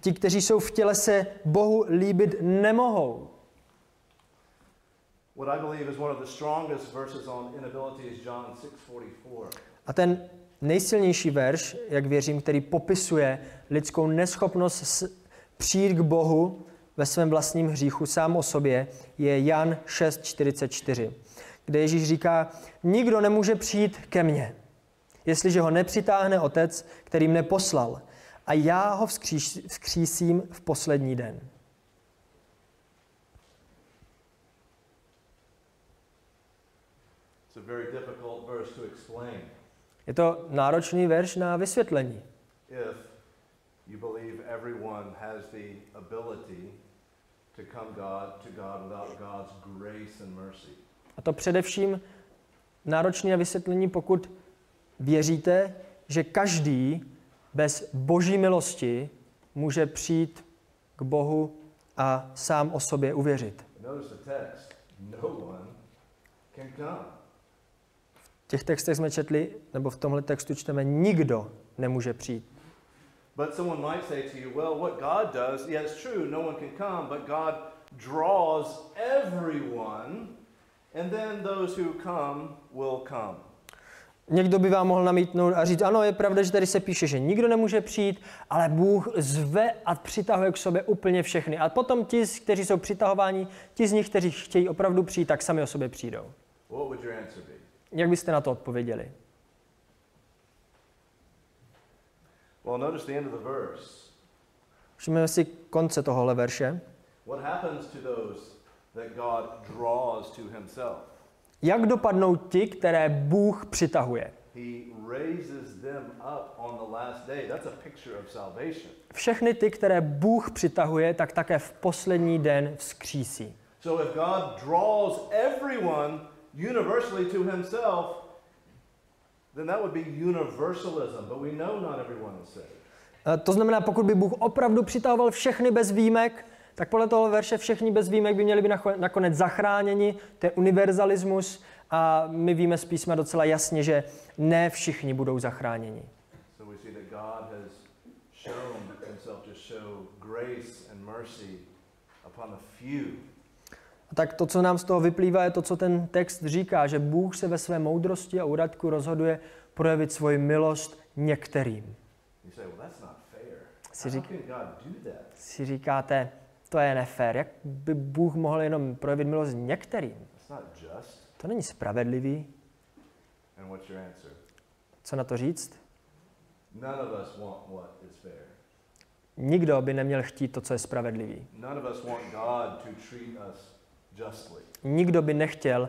B: ti, kteří jsou v těle, se Bohu líbit nemohou.
A: What I believe is one of the strongest verses on inability is John 6:44.
B: A ten nejsilnější verš, jak věřím, který popisuje lidskou neschopnost přijít k Bohu ve svém vlastním hříchu sám o sobě, je Jan 6.44, kde Ježíš říká, nikdo nemůže přijít ke mně, jestliže ho nepřitáhne otec, který mne poslal, a já ho vzkříš, vzkřísím v poslední den.
A: It's a very difficult verse to explain
B: Je to náročný verš na vysvětlení.
A: if you believe everyone has the ability to come God to God without God's grace and mercy.
B: A to především náročné vysvětlení, pokud věříte, že každý bez boží milosti může přijít k Bohu a sám o sobě uvěřit.
A: No.
B: V těch textech jsme četli, nebo v tomhle textu čteme, nikdo nemůže přijít.
A: But someone might say to you, well, what God does, yeah, it's true, no one can come, but God draws everyone, and then those who come will come.
B: Někdo by vám mohl namítnout a říct, ano, je pravda, že tady se píše, že nikdo nemůže přijít, ale Bůh zve a přitahuje k sobě úplně všechny. A potom ti, kteří jsou přitahováni, ti z nich, kteří chtějí opravdu přijít, tak sami o sobě přijdou.
A: What would your answer be?
B: Jak byste na to odpověděli?
A: Well, notice the end of the verse.
B: Všimněme si konce tohohle verše.
A: What happens to those that God draws to himself?
B: Jak dopadnou ti, které Bůh přitahuje?
A: He raises them up on the last day. That's a picture of salvation.
B: Všechny ty, které Bůh přitahuje, tak také v poslední den vzkřísí.
A: So if God draws everyone universally to himself, then that would be universalism. But we know not everyone is saved.
B: Eh, To znamená, pokud by Bůh opravdu přitahoval všechny bez výjimek, tak podle toho verše všichni bez výjimek by měli být nakonec zachráněni. To je univerzalismus a my víme z písma docela jasně, že ne všichni budou zachráněni.
A: So.
B: A tak to, co nám z toho vyplývá, je to, co ten text říká, že Bůh se ve své moudrosti a úradku rozhoduje projevit svoji milost některým. Si řík-? Si říkáte, to je nefér, jak by Bůh mohl jenom projevit milost některým? To není spravedlivý. Co na to říct? Nikdo by neměl chtít to, co je spravedlivý. Nikdo by nechtěl,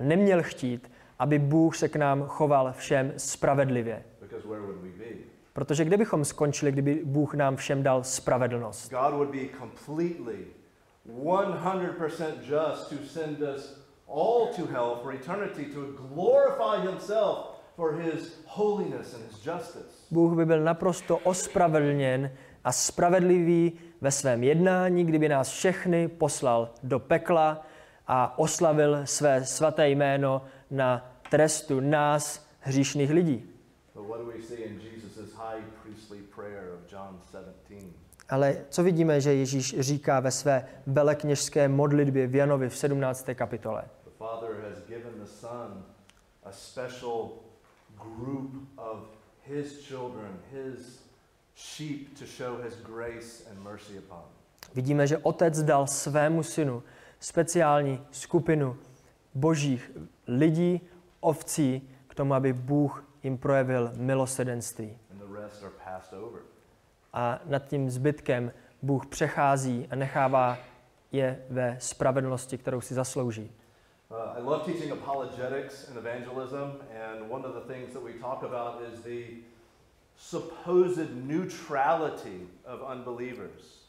B: neměl chtít, aby Bůh se k nám choval všem spravedlivě. Protože kde bychom skončili, kdyby Bůh nám všem dal spravedlnost?
A: God would be completely, 100% just to send us all to hell for eternity to glorify himself for his holiness and his justice.
B: Bůh by byl naprosto ospravedlněn a spravedlivý ve svém jednání, kdyby nás všechny poslal do pekla a oslavil své svaté jméno na trestu nás, hříšných lidí. Ale co vidíme, že Ježíš říká ve své velekněžské modlitbě v Janovi v 17. kapitole? Vidíme, že otec dal svému synu speciální skupinu božích lidí, ovcí, k tomu, aby Bůh jim projevil milosedenství. A nad tím zbytkem Bůh přechází a nechává je ve spravedlnosti, kterou si zaslouží.
A: Uh, I love teaching apologetics and evangelism, and one of the things that we talk about is the supposed neutrality of unbelievers.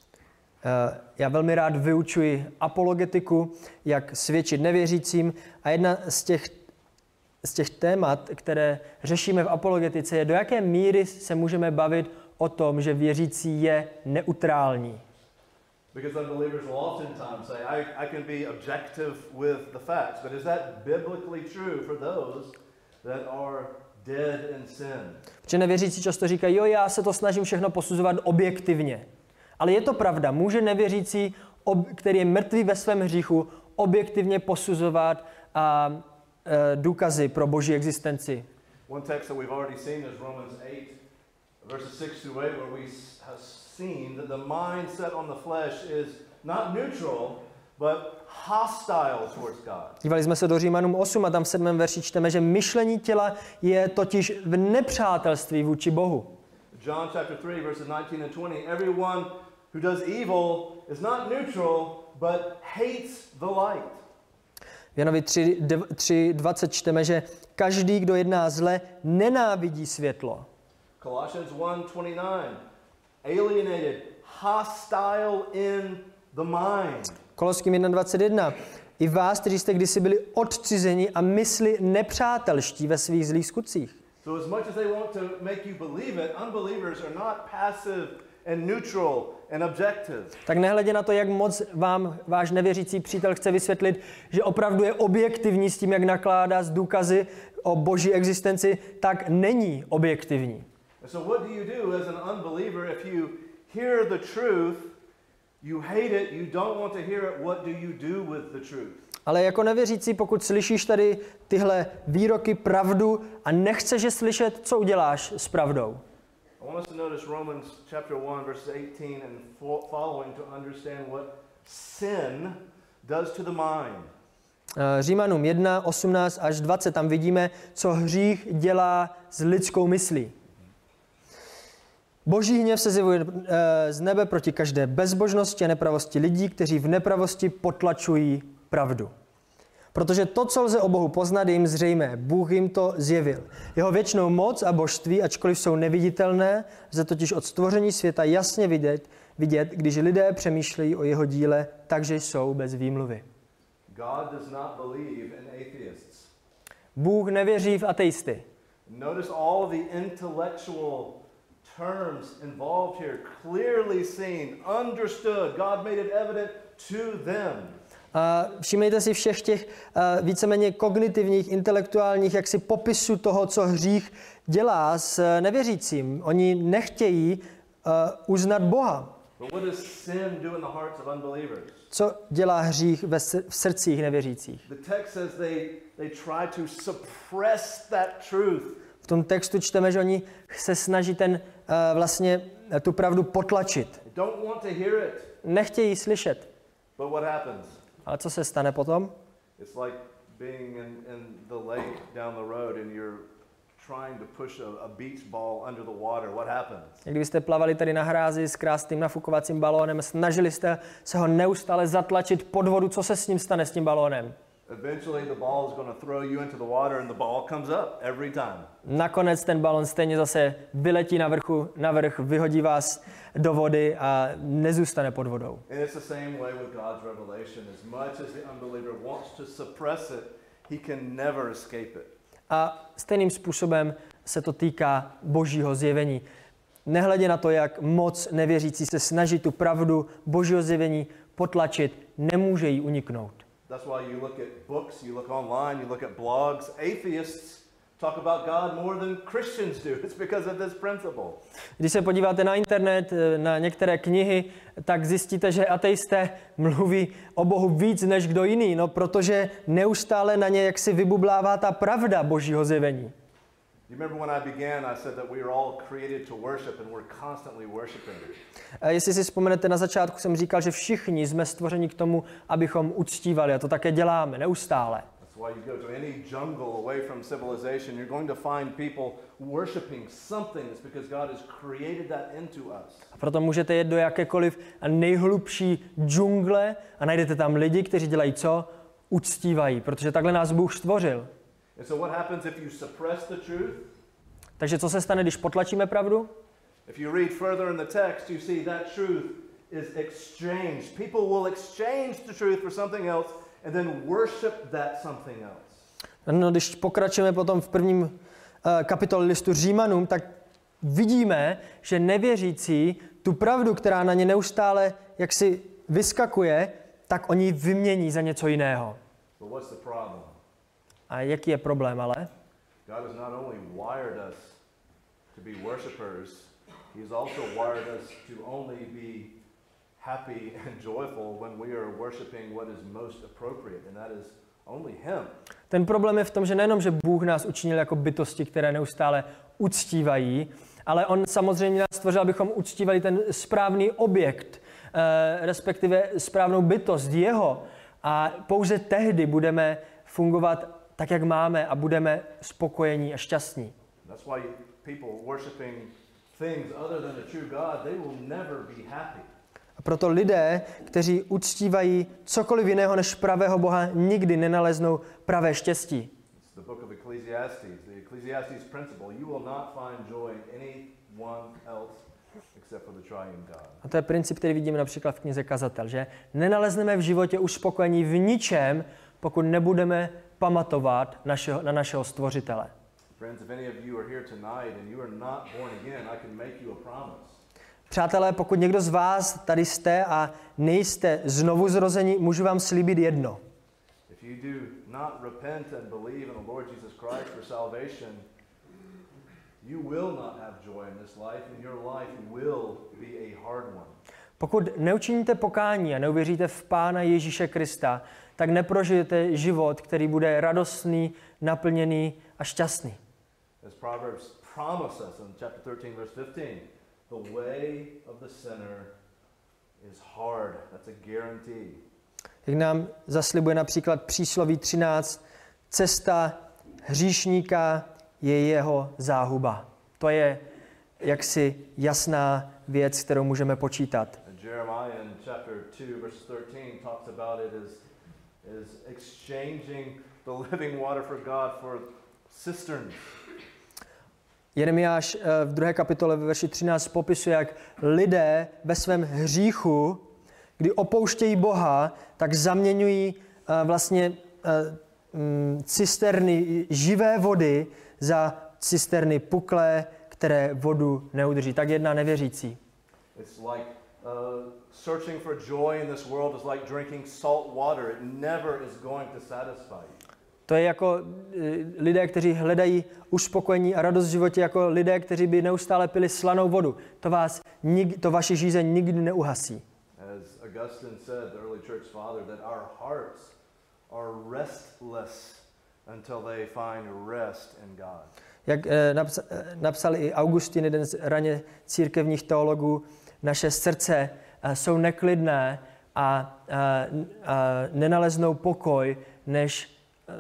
B: Eh, Já velmi rád vyučuji apologetiku, jak svědčit nevěřícím a jedna z těch, z těch témat, které řešíme v apologetice, je do jaké míry se můžeme bavit o tom, že věřící je neutrální.
A: Because unbelievers will oftentimes say, I, I can be objective with the facts, but is that biblically true for those that are dead in sin?
B: Protože nevěřící často říkají, jo, já se to snažím všechno posuzovat objektivně. Ale je to pravda, může nevěřící, ob, který je mrtvý ve svém hříchu, objektivně posuzovat a, důkazy pro boží existenci.
A: One text that we've already seen is Romans 8, verses 6 through 8, where we have seen that the mind set on the flesh is not neutral, but hostile towards God.
B: Dívali jsme se do Římanům 8 a tam v 7. verši čteme, že myšlení těla je totiž v nepřátelství vůči Bohu.
A: John chapter 3, verses 19 and 20, everyone who does evil is not neutral, but hates the light.
B: V Janovi 3, 3, 20 čteme, že každý, kdo jedná zle, nenávidí světlo.
A: Colossians 1:29, alienated, hostile in the mind.
B: Koloským 1.21. I vás, kteří jste kdysi byli odcizeni a mysli nepřátelští ve svých zlých skutcích.
A: So as much as they want to make you believe it, unbelievers are not passive and neutral.
B: Tak nehledě na to, jak moc vám váš nevěřící přítel chce vysvětlit, že opravdu je objektivní s tím, jak nakládá z důkazy o boží existenci, tak není objektivní. Ale jako nevěřící, pokud slyšíš tady tyhle výroky pravdu a nechceš je slyšet, co uděláš s pravdou?
A: I want us to notice Romans chapter 1, verses 18 and fo- following to understand what sin does to the mind.
B: Eh, Římanům 1, 18 až 20, tam vidíme, co hřích dělá s lidskou myslí. Boží hněv se zjevuje eh, z nebe proti každé bezbožnosti a nepravosti lidí, kteří v nepravosti potlačují pravdu. Protože to, co lze o Bohu poznat, je jim zřejmé. Bůh jim to zjevil. Jeho věčnou moc a božství, ačkoliv jsou neviditelné, lze totiž od stvoření světa jasně vidět, vidět, když lidé přemýšlejí o jeho díle, takže jsou bez výmluvy.
A: God does not believe in atheists.
B: Bůh nevěří v ateisty.
A: Notice all the intellectual terms involved here, clearly seen, understood. God made it evident to them.
B: A všimejte si všech těch víceméně kognitivních, intelektuálních jaksi popisů toho, co hřích dělá s nevěřícím. Oni nechtějí uh, uznat Boha. Co dělá hřích ve v srdcích nevěřících? V tom textu čteme, že oni se snaží ten, uh, vlastně tu pravdu potlačit. Nechtějí slyšet. Ale co se stane potom?
A: It's like being in, in the lake down the road and you're trying to push a, a beach ball under the water. What happens?
B: Jak Kdybyste plavali tady na hrázi s krásným nafukovacím balónem, snažili jste se ho neustále zatlačit pod vodu, co se s ním stane, s tím balónem?
A: Eventually, the ball is going to throw you into the water and the ball comes up every time.
B: Nakonec ten balon stejně zase vyletí na, vrchu, na vrch, vyhodí vás do vody a nezůstane pod vodou.
A: And it's the same way with God's revelation. As much as the unbeliever wants to suppress it, he can never escape it.
B: A stejným způsobem se to týká božího zjevení. Nehledě na to, jak moc nevěřící se snaží tu pravdu božího zjevení potlačit, nemůže jí uniknout.
A: That's why you look at books, you look online, you look at blogs. Atheists talk about God more than Christians do. (laughs) It's because of this principle.
B: Když se podíváte na internet, eh, na některé knihy, tak zjistíte, že ateisté (laughs) mluví o Bohu víc než kdo jiný, no protože neustále na ně jaksi vybublává ta pravda božího zjevení. Jestli si vzpomenete, na začátku jsem říkal, že všichni jsme stvořeni k tomu, abychom uctívali a to také děláme neustále.
A: That's why you go to any jungle away from civilization, you're going to find people worshiping something. It's because God has created that into us.
B: A proto můžete jet do jakékoliv nejhlubší džungle a najdete tam lidi, kteří dělají co? Uctívají, protože takhle nás Bůh stvořil.
A: And so, what happens if you suppress the truth?
B: Takže co se stane, když potlačíme pravdu?
A: If you read further in the text, you see that truth is exchanged. People will exchange the truth for something else and then worship that something else.
B: No, když pokračujeme potom v prvním uh, kapitole listu Římanům, tak vidíme, že nevěřící tu pravdu, která na ně neustále jaksi vyskakuje, tak oni vymění za něco jiného.
A: But what's the problem?
B: A jaký je problém ale?
A: God has not only wired us to be worshipers, He has also wired us to only be happy and joyful when we are worshiping what is most appropriate, and that is only Him.
B: Ten problém je v tom, že nejenom, že Bůh nás učinil jako bytosti, které neustále uctívají, ale On samozřejmě nás stvořil, abychom uctívali ten správný objekt, eh, respektive správnou bytost jeho. A pouze tehdy budeme fungovat tak, jak máme a budeme spokojení a šťastní. A proto lidé, kteří uctívají cokoliv jiného než pravého Boha, nikdy nenaleznou pravé štěstí. A to je princip, který vidíme například v knize Kazatel, že nenalezneme v životě uspokojení v ničem, pokud nebudeme pamatovat našeho, na našeho stvořitele. Přátelé, pokud někdo z vás tady jste a nejste znovu zrození, můžu vám slíbit jedno.
A: You will not have joy in this life, and your life will be a hard one.
B: Pokud neučiníte pokání a neuvěříte v Pána Ježíše Krista, tak neprožijete život, který bude radostný, naplněný a šťastný.
A: As Proverbs promises in chapter 13, verse 15, the way of the sinner is hard. That's a guarantee.
B: Jak nám zaslibuje například přísloví 13, cesta hříšníka je jeho záhuba. To je jaksi jasná věc, kterou můžeme počítat.
A: Jeremiah in chapter 2, verse 13 talks about it as, as exchanging the living water for God for cisterns.
B: Jeremiáš eh, v druhé kapitole ve verši 13 popisuje, jak lidé ve svém hříchu, kdy opouštějí Boha, tak zaměňují eh, vlastně eh, mm, cisterny živé vody za cisterny puklé, které vodu neudrží. Tak jedna nevěřící.
A: It's like uh, searching for joy in this world is like drinking salt water. It never is going to satisfy you.
B: To je jako eh, lidé, kteří hledají uspokojení a radost v životě, jako lidé, kteří by neustále pili slanou vodu. To, vás, nik, to vaše žízeň nikdy neuhasí.
A: As Augustine said, the early church father, that our hearts are restless until they find rest in God.
B: Jak eh, napsa, eh, napsal i Augustin, jeden z raně církevních teologů, naše srdce eh, jsou neklidné a, a, a nenaleznou pokoj, než eh,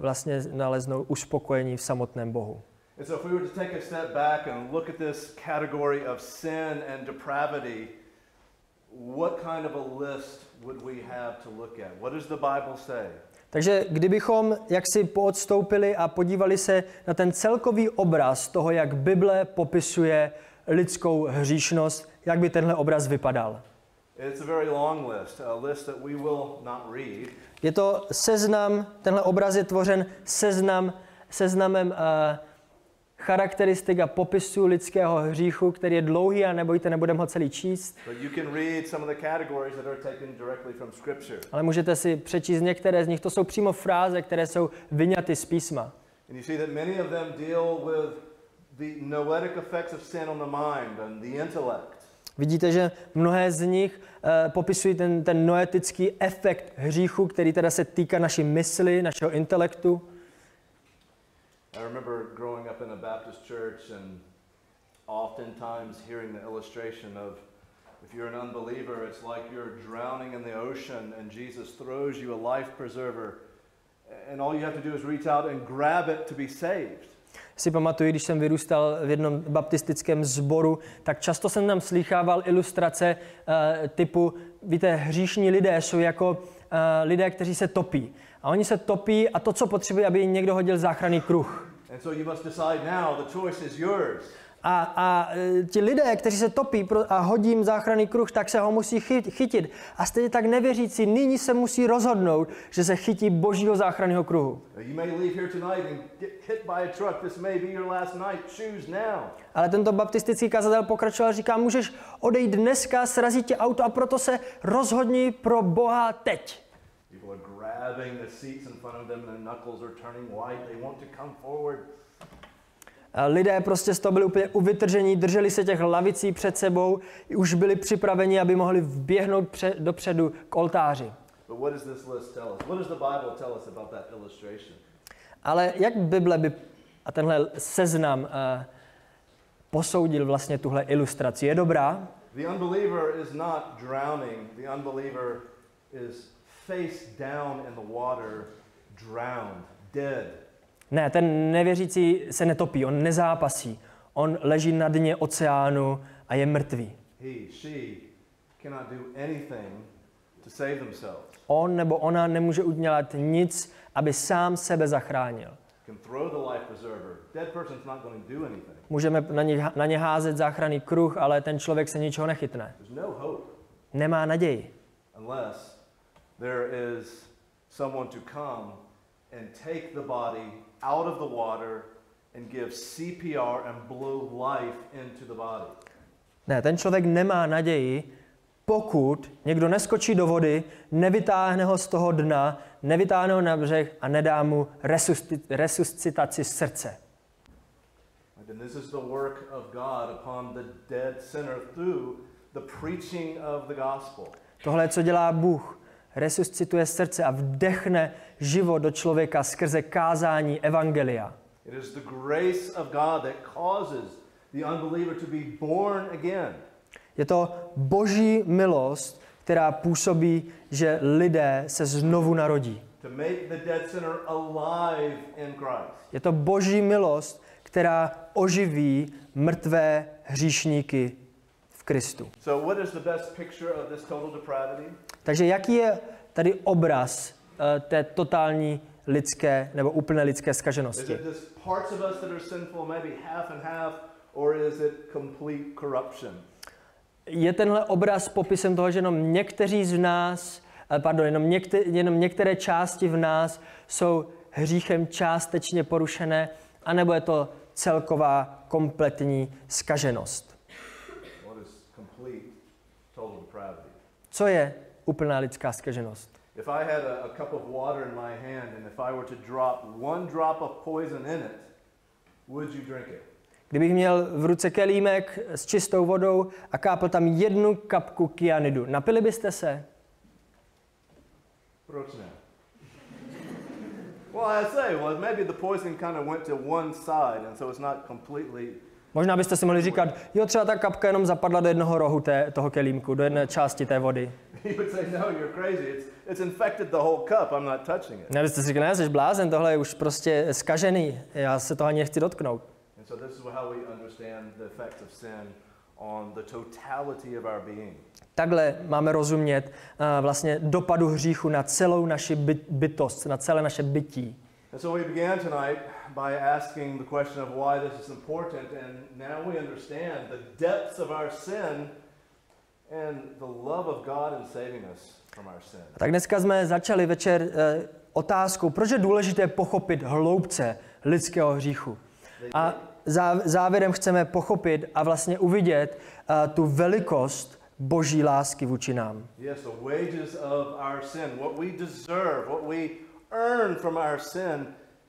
B: vlastně naleznou uspokojení v samotném Bohu.
A: And so, if we were to take a step back and look at this category of sin and depravity, what kind of a list would we have to look at? What does the Bible say?
B: Takže kdybychom jaksi poodstoupili a podívali se na ten celkový obraz toho, jak Bible popisuje lidskou hříšnost, jak by tenhle obraz vypadal. Je to seznam, tenhle obraz je tvořen seznam, seznamem uh, charakteristik a popisů lidského hříchu, který je dlouhý a nebojte, nebudeme ho celý číst, ale můžete si přečíst některé z nich. To jsou přímo fráze, které jsou vyňaty z písma.
A: And you see that many of them deal with the noetic effects of sin on the mind and the intellect.
B: Vidíte, že mnohé z nich uh, popisují ten, ten noetický efekt hříchu, který teda se týká naší mysli, našeho intelektu.
A: I remember growing up in a Baptist church and oftentimes hearing the illustration of if you're an unbeliever, it's like you're drowning in the ocean and Jesus throws you a life preserver, and all you have to do is reach out and grab it to be saved.
B: Si pamatuju, když jsem vyrůstal v jednom baptistickém sboru, tak často jsem tam slýchával ilustrace uh, typu, víte, hříšní lidé jsou jako uh, lidé, kteří se topí. A oni se topí a to, co potřebují, aby někdo hodil záchranný kruh.
A: And so you must decide now, the choice is yours.
B: A, a e, ti lidé, kteří se topí a hodí jim záchranný kruh, tak se ho musí chyt, chytit. A stejně tak nevěřící nyní se musí rozhodnout, že se chytí božího záchranného kruhu. Ale tento baptistický kazatel pokračoval a říká, můžeš odejít dneska, srazí tě auto a proto se rozhodni pro Boha teď.
A: People are grabbing the seats in front of them, their knuckles are turning white. They want to come forward.
B: A lidé prostě z toho byli úplně uvytržení, drželi se těch lavicí před sebou, už byli připraveni, aby mohli vběhnout pře- dopředu k oltáři. Ale jak Bible by a tenhle seznam uh, posoudil vlastně tuhle ilustraci? Je dobrá?
A: The unbeliever is not drowning. The unbeliever is face down in the water, drowned, dead.
B: Ne, ten nevěřící se netopí, on nezápasí. On leží na dně oceánu a je mrtvý.
A: He, she cannot do anything to save themselves.
B: On nebo ona nemůže udělat nic, aby sám sebe zachránil. Můžeme na ně, na ně házet záchranný kruh, ale ten člověk se ničeho nechytne.
A: No
B: Nemá naději.
A: unless there is someone to come and take the body out of the water and give CPR and blow life into the body.
B: Ne, ten člověk nemá naději, pokud někdo neskočí do vody, nevytáhne ho z toho dna, nevytáhne ho na břeh a nedá mu resusci- resuscitaci srdce.
A: And this is the work of God upon the dead sinner through the preaching of the gospel.
B: Tohle, co dělá Bůh, resuscituje srdce a vdechne život do člověka skrze kázání Evangelia.
A: It is the grace of God that causes the unbeliever to be born again.
B: Je to boží milost, která působí, že lidé se znovu narodí. Je to boží milost, která oživí mrtvé hříšníky v Kristu.
A: So, what is the best picture of this total depravity?
B: Takže jaký je tady obraz uh, té totální lidské nebo úplné lidské skaženosti? Je tenhle obraz popisem toho, že jenom někteří z nás, eh, pardon, jenom, někte, jenom některé části v nás jsou hříchem částečně porušené, anebo je to celková kompletní skaženost?
A: What is complete total depravity?
B: Co je úplná lidská skaženost?
A: If I had a, a cup of water in my hand and if I were to drop one drop of poison in it, would you drink it?
B: Kdybych měl v ruce kelímek s čistou vodou a kápl tam jednu kapku kyanidu, napili byste se?
A: Proč ne? Well, I say, well, maybe the poison kind of went to one side, and so it's not completely.
B: Možná byste si mohli říkat, jo, třeba ta kapka jenom zapadla do jednoho rohu té, toho kelímku, do jedné části té vody. (laughs)
A: No.
B: Ne, byste si říkali, ne, jsi blázen, tohle je už prostě skažený, já se toho ani nechci dotknout. Takhle máme rozumět uh, vlastně dopadu hříchu na celou naši byt, bytost, na celé naše bytí.
A: And so we began tonight by asking the question of why this is important, and now we understand the depths of our sin and the love of God in saving us from our sin.
B: A tak dneska jsme začali večer uh, otázkou, proč je důležité pochopit hloubce lidského hříchu. A zá, závěrem chceme pochopit a vlastně uvidět uh, tu velikost boží lásky vůči nám.
A: Yes, the wages of our sin, what we deserve, what we earn from our sin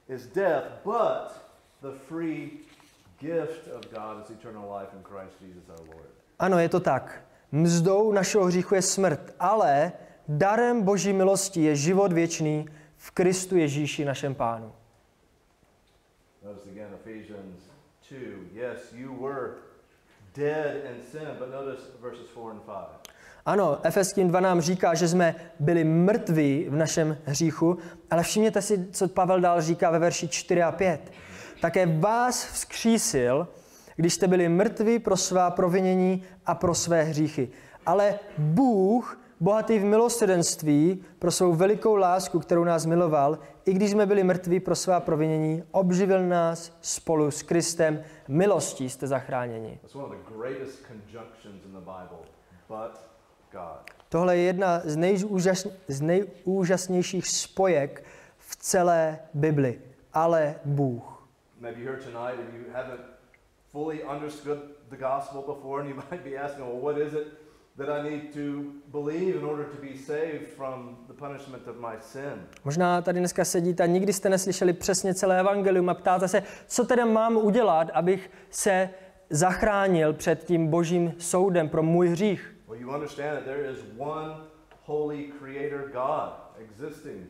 A: is death, but the free gift of God is eternal life in Christ Jesus our Lord.
B: Ano, je to tak. Mzdou našeho hříchu je smrt, ale darem boží milosti je život věčný v Kristu Ježíši našem pánu.
A: Notice again Ephesians 2. Yes, you were dead in sin, but notice verses 4 and 5.
B: Ano, Efeským 2 nám říká, že jsme byli mrtví v našem hříchu, ale všimněte si, co Pavel dál říká ve verši 4 a 5. Také vás vzkřísil, když jste byli mrtví pro svá provinění a pro své hříchy. Ale Bůh, bohatý v milosrdenství, pro svou velikou lásku, kterou nás miloval, i když jsme byli mrtví pro svá provinění, obživil nás spolu s Kristem, milostí jste zachráněni.
A: But.
B: Tohle je jedna z, nejúžas, z nejúžasnějších spojek v celé Bibli. Ale Bůh.
A: Maybe you're here tonight and you haven't fully understood the gospel before, and you (laughs) might be asking, well, what is it that I need to believe in order to be saved from the punishment of my sin?
B: Možná tady dneska sedíte a nikdy jste neslyšeli přesně celé evangelium a ptáte se, co teda mám udělat, abych se zachránil před tím božím soudem pro můj hřích.
A: Well, you understand that there is one holy creator God existing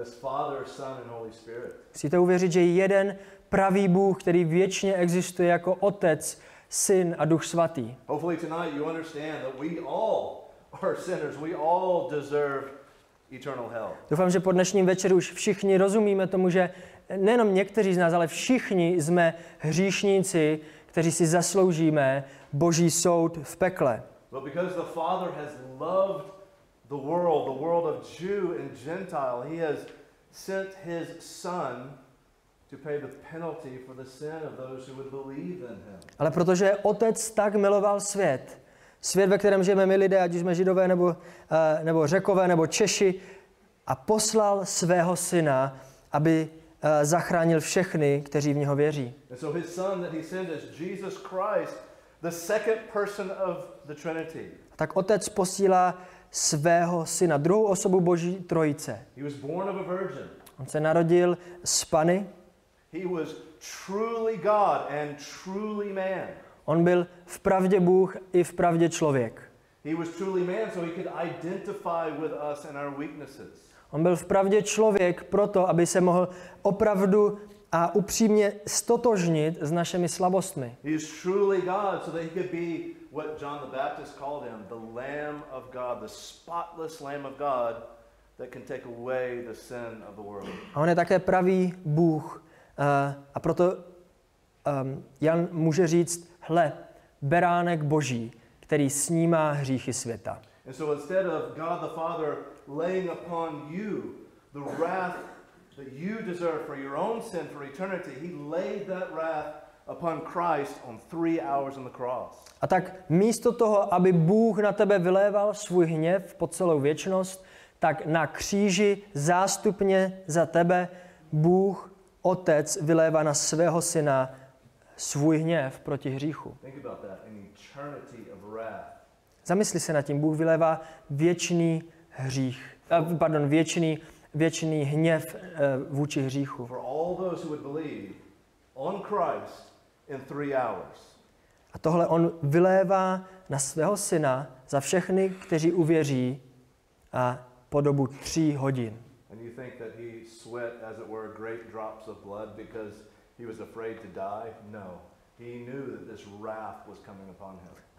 A: as Father, Son, and Holy Spirit.
B: Musíte uvěřit, že je jeden pravý Bůh, který věčně existuje jako Otec, Syn a Duch Svatý.
A: Hopefully, tonight you understand that we all are sinners. We all deserve eternal hell.
B: Doufám, že po dnešním večeru už všichni rozumíme tomu, že nejenom někteří z nás, ale všichni jsme hříšníci, kteří si zasloužíme boží soud v pekle.
A: But because the Father has loved the world, the world of Jew and Gentile, He has sent His Son to pay the penalty for the sin of those who would believe in Him.
B: Ale protože Otec tak miloval svět, svět, ve kterém žijeme my lidé, ať už jsme židové, nebo, eh, nebo řekové, nebo češi, a poslal svého syna, aby eh, zachránil všechny, kteří v něho věří.
A: And so His Son that He sent is Jesus Christ, the second person of.
B: Tak Otec posílá svého syna, druhou osobu Boží trojice.
A: He was born of a virgin.
B: On se narodil z Pany,
A: He was truly God and truly man.
B: On byl v pravdě Bůh i v pravdě člověk.
A: He was truly man so he could identify with us and our weaknesses.
B: On byl v pravdě člověk proto, aby se mohl opravdu a upřímně stotožnit s našimi slabostmi. A on je také pravý Bůh. Uh, a proto um, Jan může říct, hle, beránek boží, který snímá hříchy světa.
A: And so instead of God the Father laying upon you the wrath that you deserve for your own sin for eternity, he laid that wrath upon Christ on three hours on the cross.
B: A tak místo toho, aby Bůh na tebe vyléval svůj hněv po celou věčnost, tak na kříži zástupně za tebe Bůh, Otec, vylévá na svého syna svůj hněv proti hříchu. Zamysli se nad tím, Bůh vylevá věčný hřích, eh, pardon, věčný, věčný hněv eh, vůči hříchu. A tohle on vylévá na svého syna za všechny, kteří uvěří a po dobu tří hodin.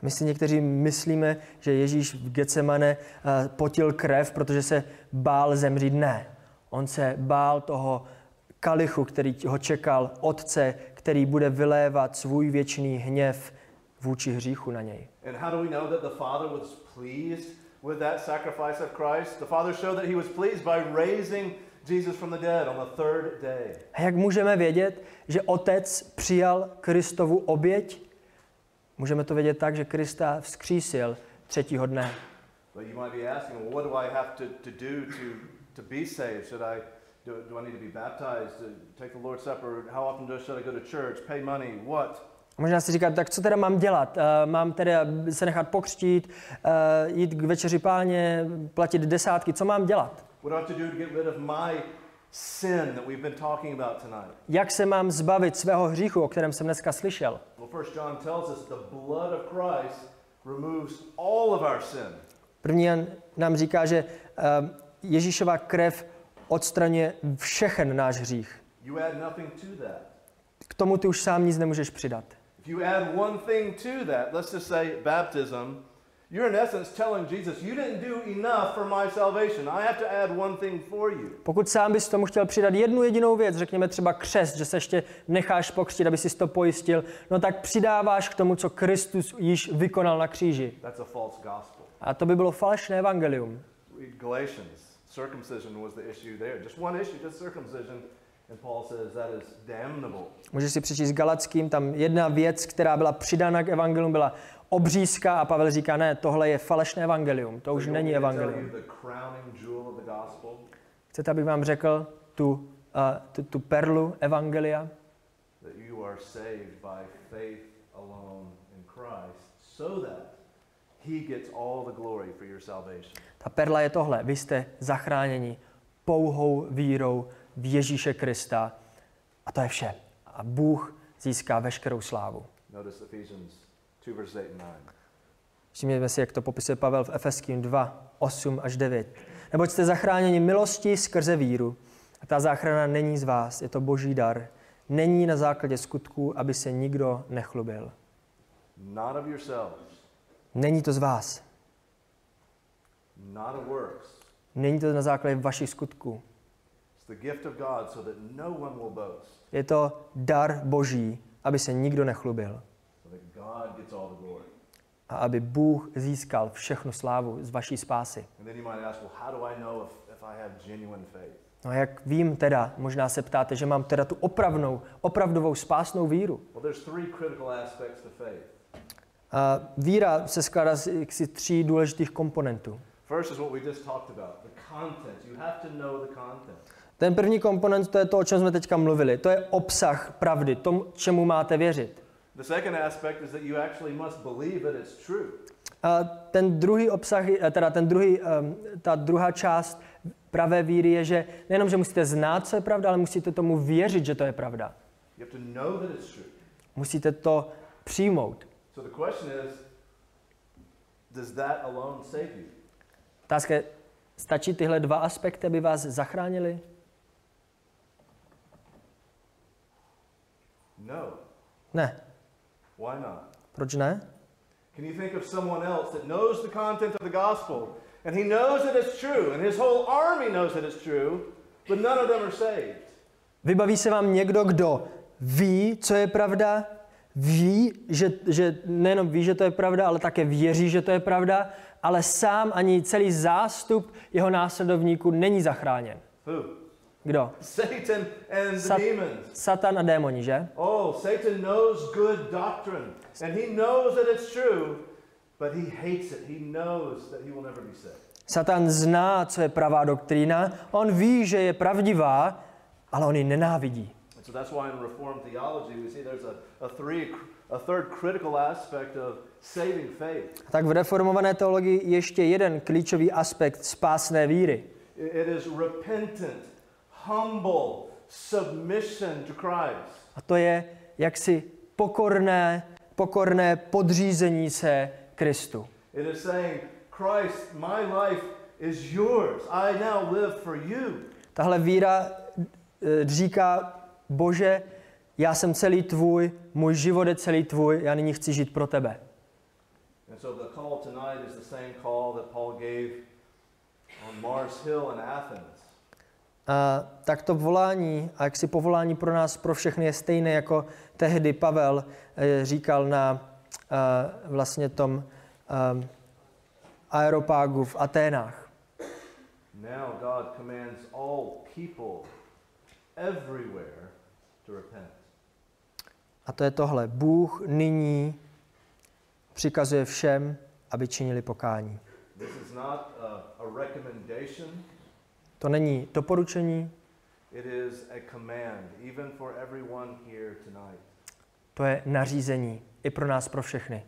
B: My si někteří myslíme, že Ježíš v Getsemane uh, potil krev, protože se bál zemřít. Ne. On se bál toho kalichu, který ho čekal, otce, který bude vylévat svůj věčný hněv vůči hříchu na něj.
A: And how do we know that the Father was pleased with that sacrifice of Christ? The Father showed that he was pleased by raising Jesus from the dead on the third day.
B: A jak můžeme vědět, že otec přijal Kristovu oběť? Můžeme to vědět tak, že Krista vzkřísil třetího dne. Možná si říkat, tak co teda mám dělat? Uh, mám teda se nechat pokřtít, uh, jít k večeři páně, platit desátky, co mám dělat?
A: What do I have to do to get rid of my sin that we've been talking about tonight?
B: Jak se mám zbavit svého hříchu, o kterém jsem dneska slyšel?
A: Well, First John tells us the blood of Christ removes all of our sin.
B: První Jan nám říká, že uh, Ježíšova krev odstraňuje všechen náš hřích.
A: You add nothing to that.
B: K tomu ty už sám nic nemůžeš přidat.
A: If you add one thing to that, let's just say baptism, you're in essence telling Jesus, you didn't do enough for my salvation. I have to add one thing for you.
B: Pokud sám bys tomu chtěl přidat jednu jedinou věc, řekněme třeba křest, že se ještě necháš pokřtit, aby si to pojistil, no tak přidáváš k tomu, co Kristus již vykonal na kříži.
A: That's a false gospel.
B: A to by bylo falešné evangelium.
A: Read Galatians. Circumcision was the issue there. Just one issue, just circumcision. And Paul says that is damnable.
B: Můžeš si přečíst Galackým, tam jedna věc, která byla přidána k evangelium, byla obřízka a Pavel říká, ne, tohle je falešné evangelium, to už není evangelium. Chcete, abych vám řekl tu, uh, tu, tu perlu evangelia? Ta perla je tohle. Vy jste zachráněni pouhou vírou v Ježíše Krista. A to je vše. A Bůh získá veškerou slávu.
A: Notice Ephesians 2, verse 8 and 9.
B: Všimněme si, jak to popisuje Pavel v Efeským 2, 8 až 9. Neboť jste zachráněni milostí skrze víru. A ta záchrana není z vás, je to boží dar. Není na základě skutků, aby se nikdo nechlubil.
A: Not of yourselves,
B: Není to z vás.
A: not of works.
B: Není to na základě vašich skutků.
A: No
B: Je to dar boží, aby se nikdo nechlubil. A aby Bůh získal všechnu slávu z vaší spásy.
A: And then you might ask, well, how do I know if, if I have genuine faith?
B: No a jak vím teda, možná se ptáte, že mám teda tu opravnou, opravdovou spásnou víru. A víra se skládá z jaksi tří důležitých komponentů.
A: First is what we just talked about, the content. You have to know the content.
B: Ten první komponent, to je to, o čem jsme teďka mluvili. To je obsah pravdy, tomu, čemu máte věřit.
A: The second aspect is that you actually must believe that it's true.
B: A ten druhý obsah, teda ten druhý, ehm, ta druhá část pravé víry je, že nejenom, že musíte znát, co je pravda, ale musíte tomu věřit, že to je pravda.
A: You have to know that it's true.
B: Musíte to přijmout.
A: So the question is, does that alone save you?
B: Otázka je, stačí tyhle dva aspekty, aby vás zachránili?
A: No.
B: Ne.
A: Why not?
B: Proč ne?
A: Can you think of someone else that knows the content of the gospel and he knows that it's true and his whole army knows that it's true, but none of them are saved?
B: Vybaví se vám někdo, kdo ví, co je pravda, ví, že, že nejenom ví, že to je pravda, ale také věří, že to je pravda, ale sám ani celý zástup jeho následovníků není zachráněn.
A: Who?
B: Kdo?
A: Satan and the
B: Sat-
A: demons.
B: Satan a démoni, že?
A: Oh, Satan knows good doctrine and he knows that it's true, but he hates it. He knows that he will never be saved.
B: Satan zná, co je pravá doktrína, on ví, že je pravdivá, ale on ji nenávidí.
A: And so that's why in Reformed theology we see there's a, a, three, a third critical aspect of saving faith.
B: Tak v reformované teologii ještě jeden klíčový aspekt spásné víry.
A: It- it is repentant, humble submission to Christ.
B: A to je jaksi pokorné, pokorné podřízení se Kristu.
A: It is saying, Christ, my life is yours. I now live for you.
B: Tahle víra eh, říká, Bože, já jsem celý tvůj, můj život je celý tvůj, já nyní chci žít pro tebe.
A: And so the call tonight is the same call that Paul gave on Mars Hill in Athens.
B: A tak to volání, a jak si povolání pro nás, pro všechny je stejné, jako tehdy Pavel eh, říkal na eh, vlastně tom eh, aeropágu v Aténách.
A: Now God commands all people everywhere to repent.
B: A to je tohle. Bůh nyní přikazuje všem, aby činili pokání.
A: This is not a, a recommendation,
B: To není doporučení,
A: it is a command, even for everyone here tonight.
B: to je nařízení i pro nás, pro všechny.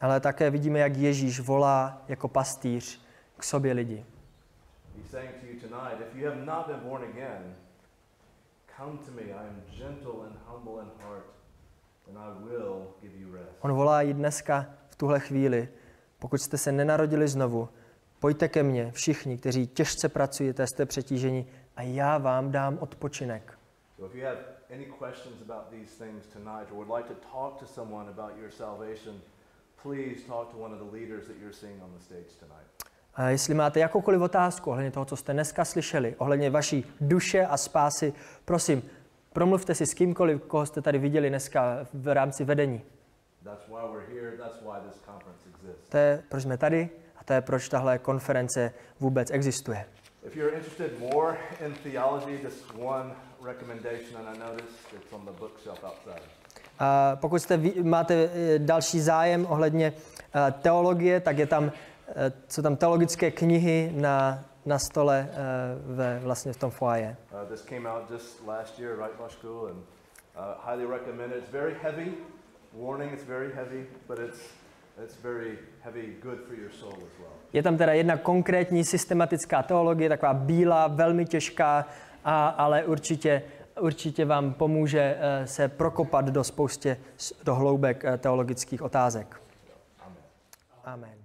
B: Ale také vidíme, jak Ježíš volá jako pastýř k sobě lidi. On volá i dneska v tuhle chvíli. Pokud jste se nenarodili znovu, pojďte ke mně, všichni, kteří těžce pracujete, jste přetíženi a já vám dám odpočinek.
A: So if you have any questions about these things tonight or would like to talk to someone about your salvation, please talk to one of the leaders that you're seeing on the stage tonight.
B: A jestli máte jakoukoliv otázku ohledně toho, co jste dneska slyšeli, ohledně vaší duše a spásy, prosím, promluvte si s kýmkoliv, koho jste tady viděli dneska v rámci vedení. To je, proč jsme tady a to je, proč tahle konference vůbec existuje.
A: If you're interested more in theology, just one recommendation, and I noticed it's on the bookshelf outside.
B: A pokud jste, máte eh, další zájem ohledně eh, teologie, tak je tam, eh, jsou tam teologické knihy na, na stole ve, vlastně v tom foaje.
A: Uh, this came out just last year, right? And uh, highly. It's very heavy. Warning, it's very heavy, but it's it's very heavy, good for your soul as well.
B: Je tam teda jedna konkrétní systematická teologie, taková bílá, velmi těžká, a, ale určitě, určitě vám pomůže eh, se prokopat do spoustě, do hloubek eh, teologických otázek.
A: Amen.
B: Amen.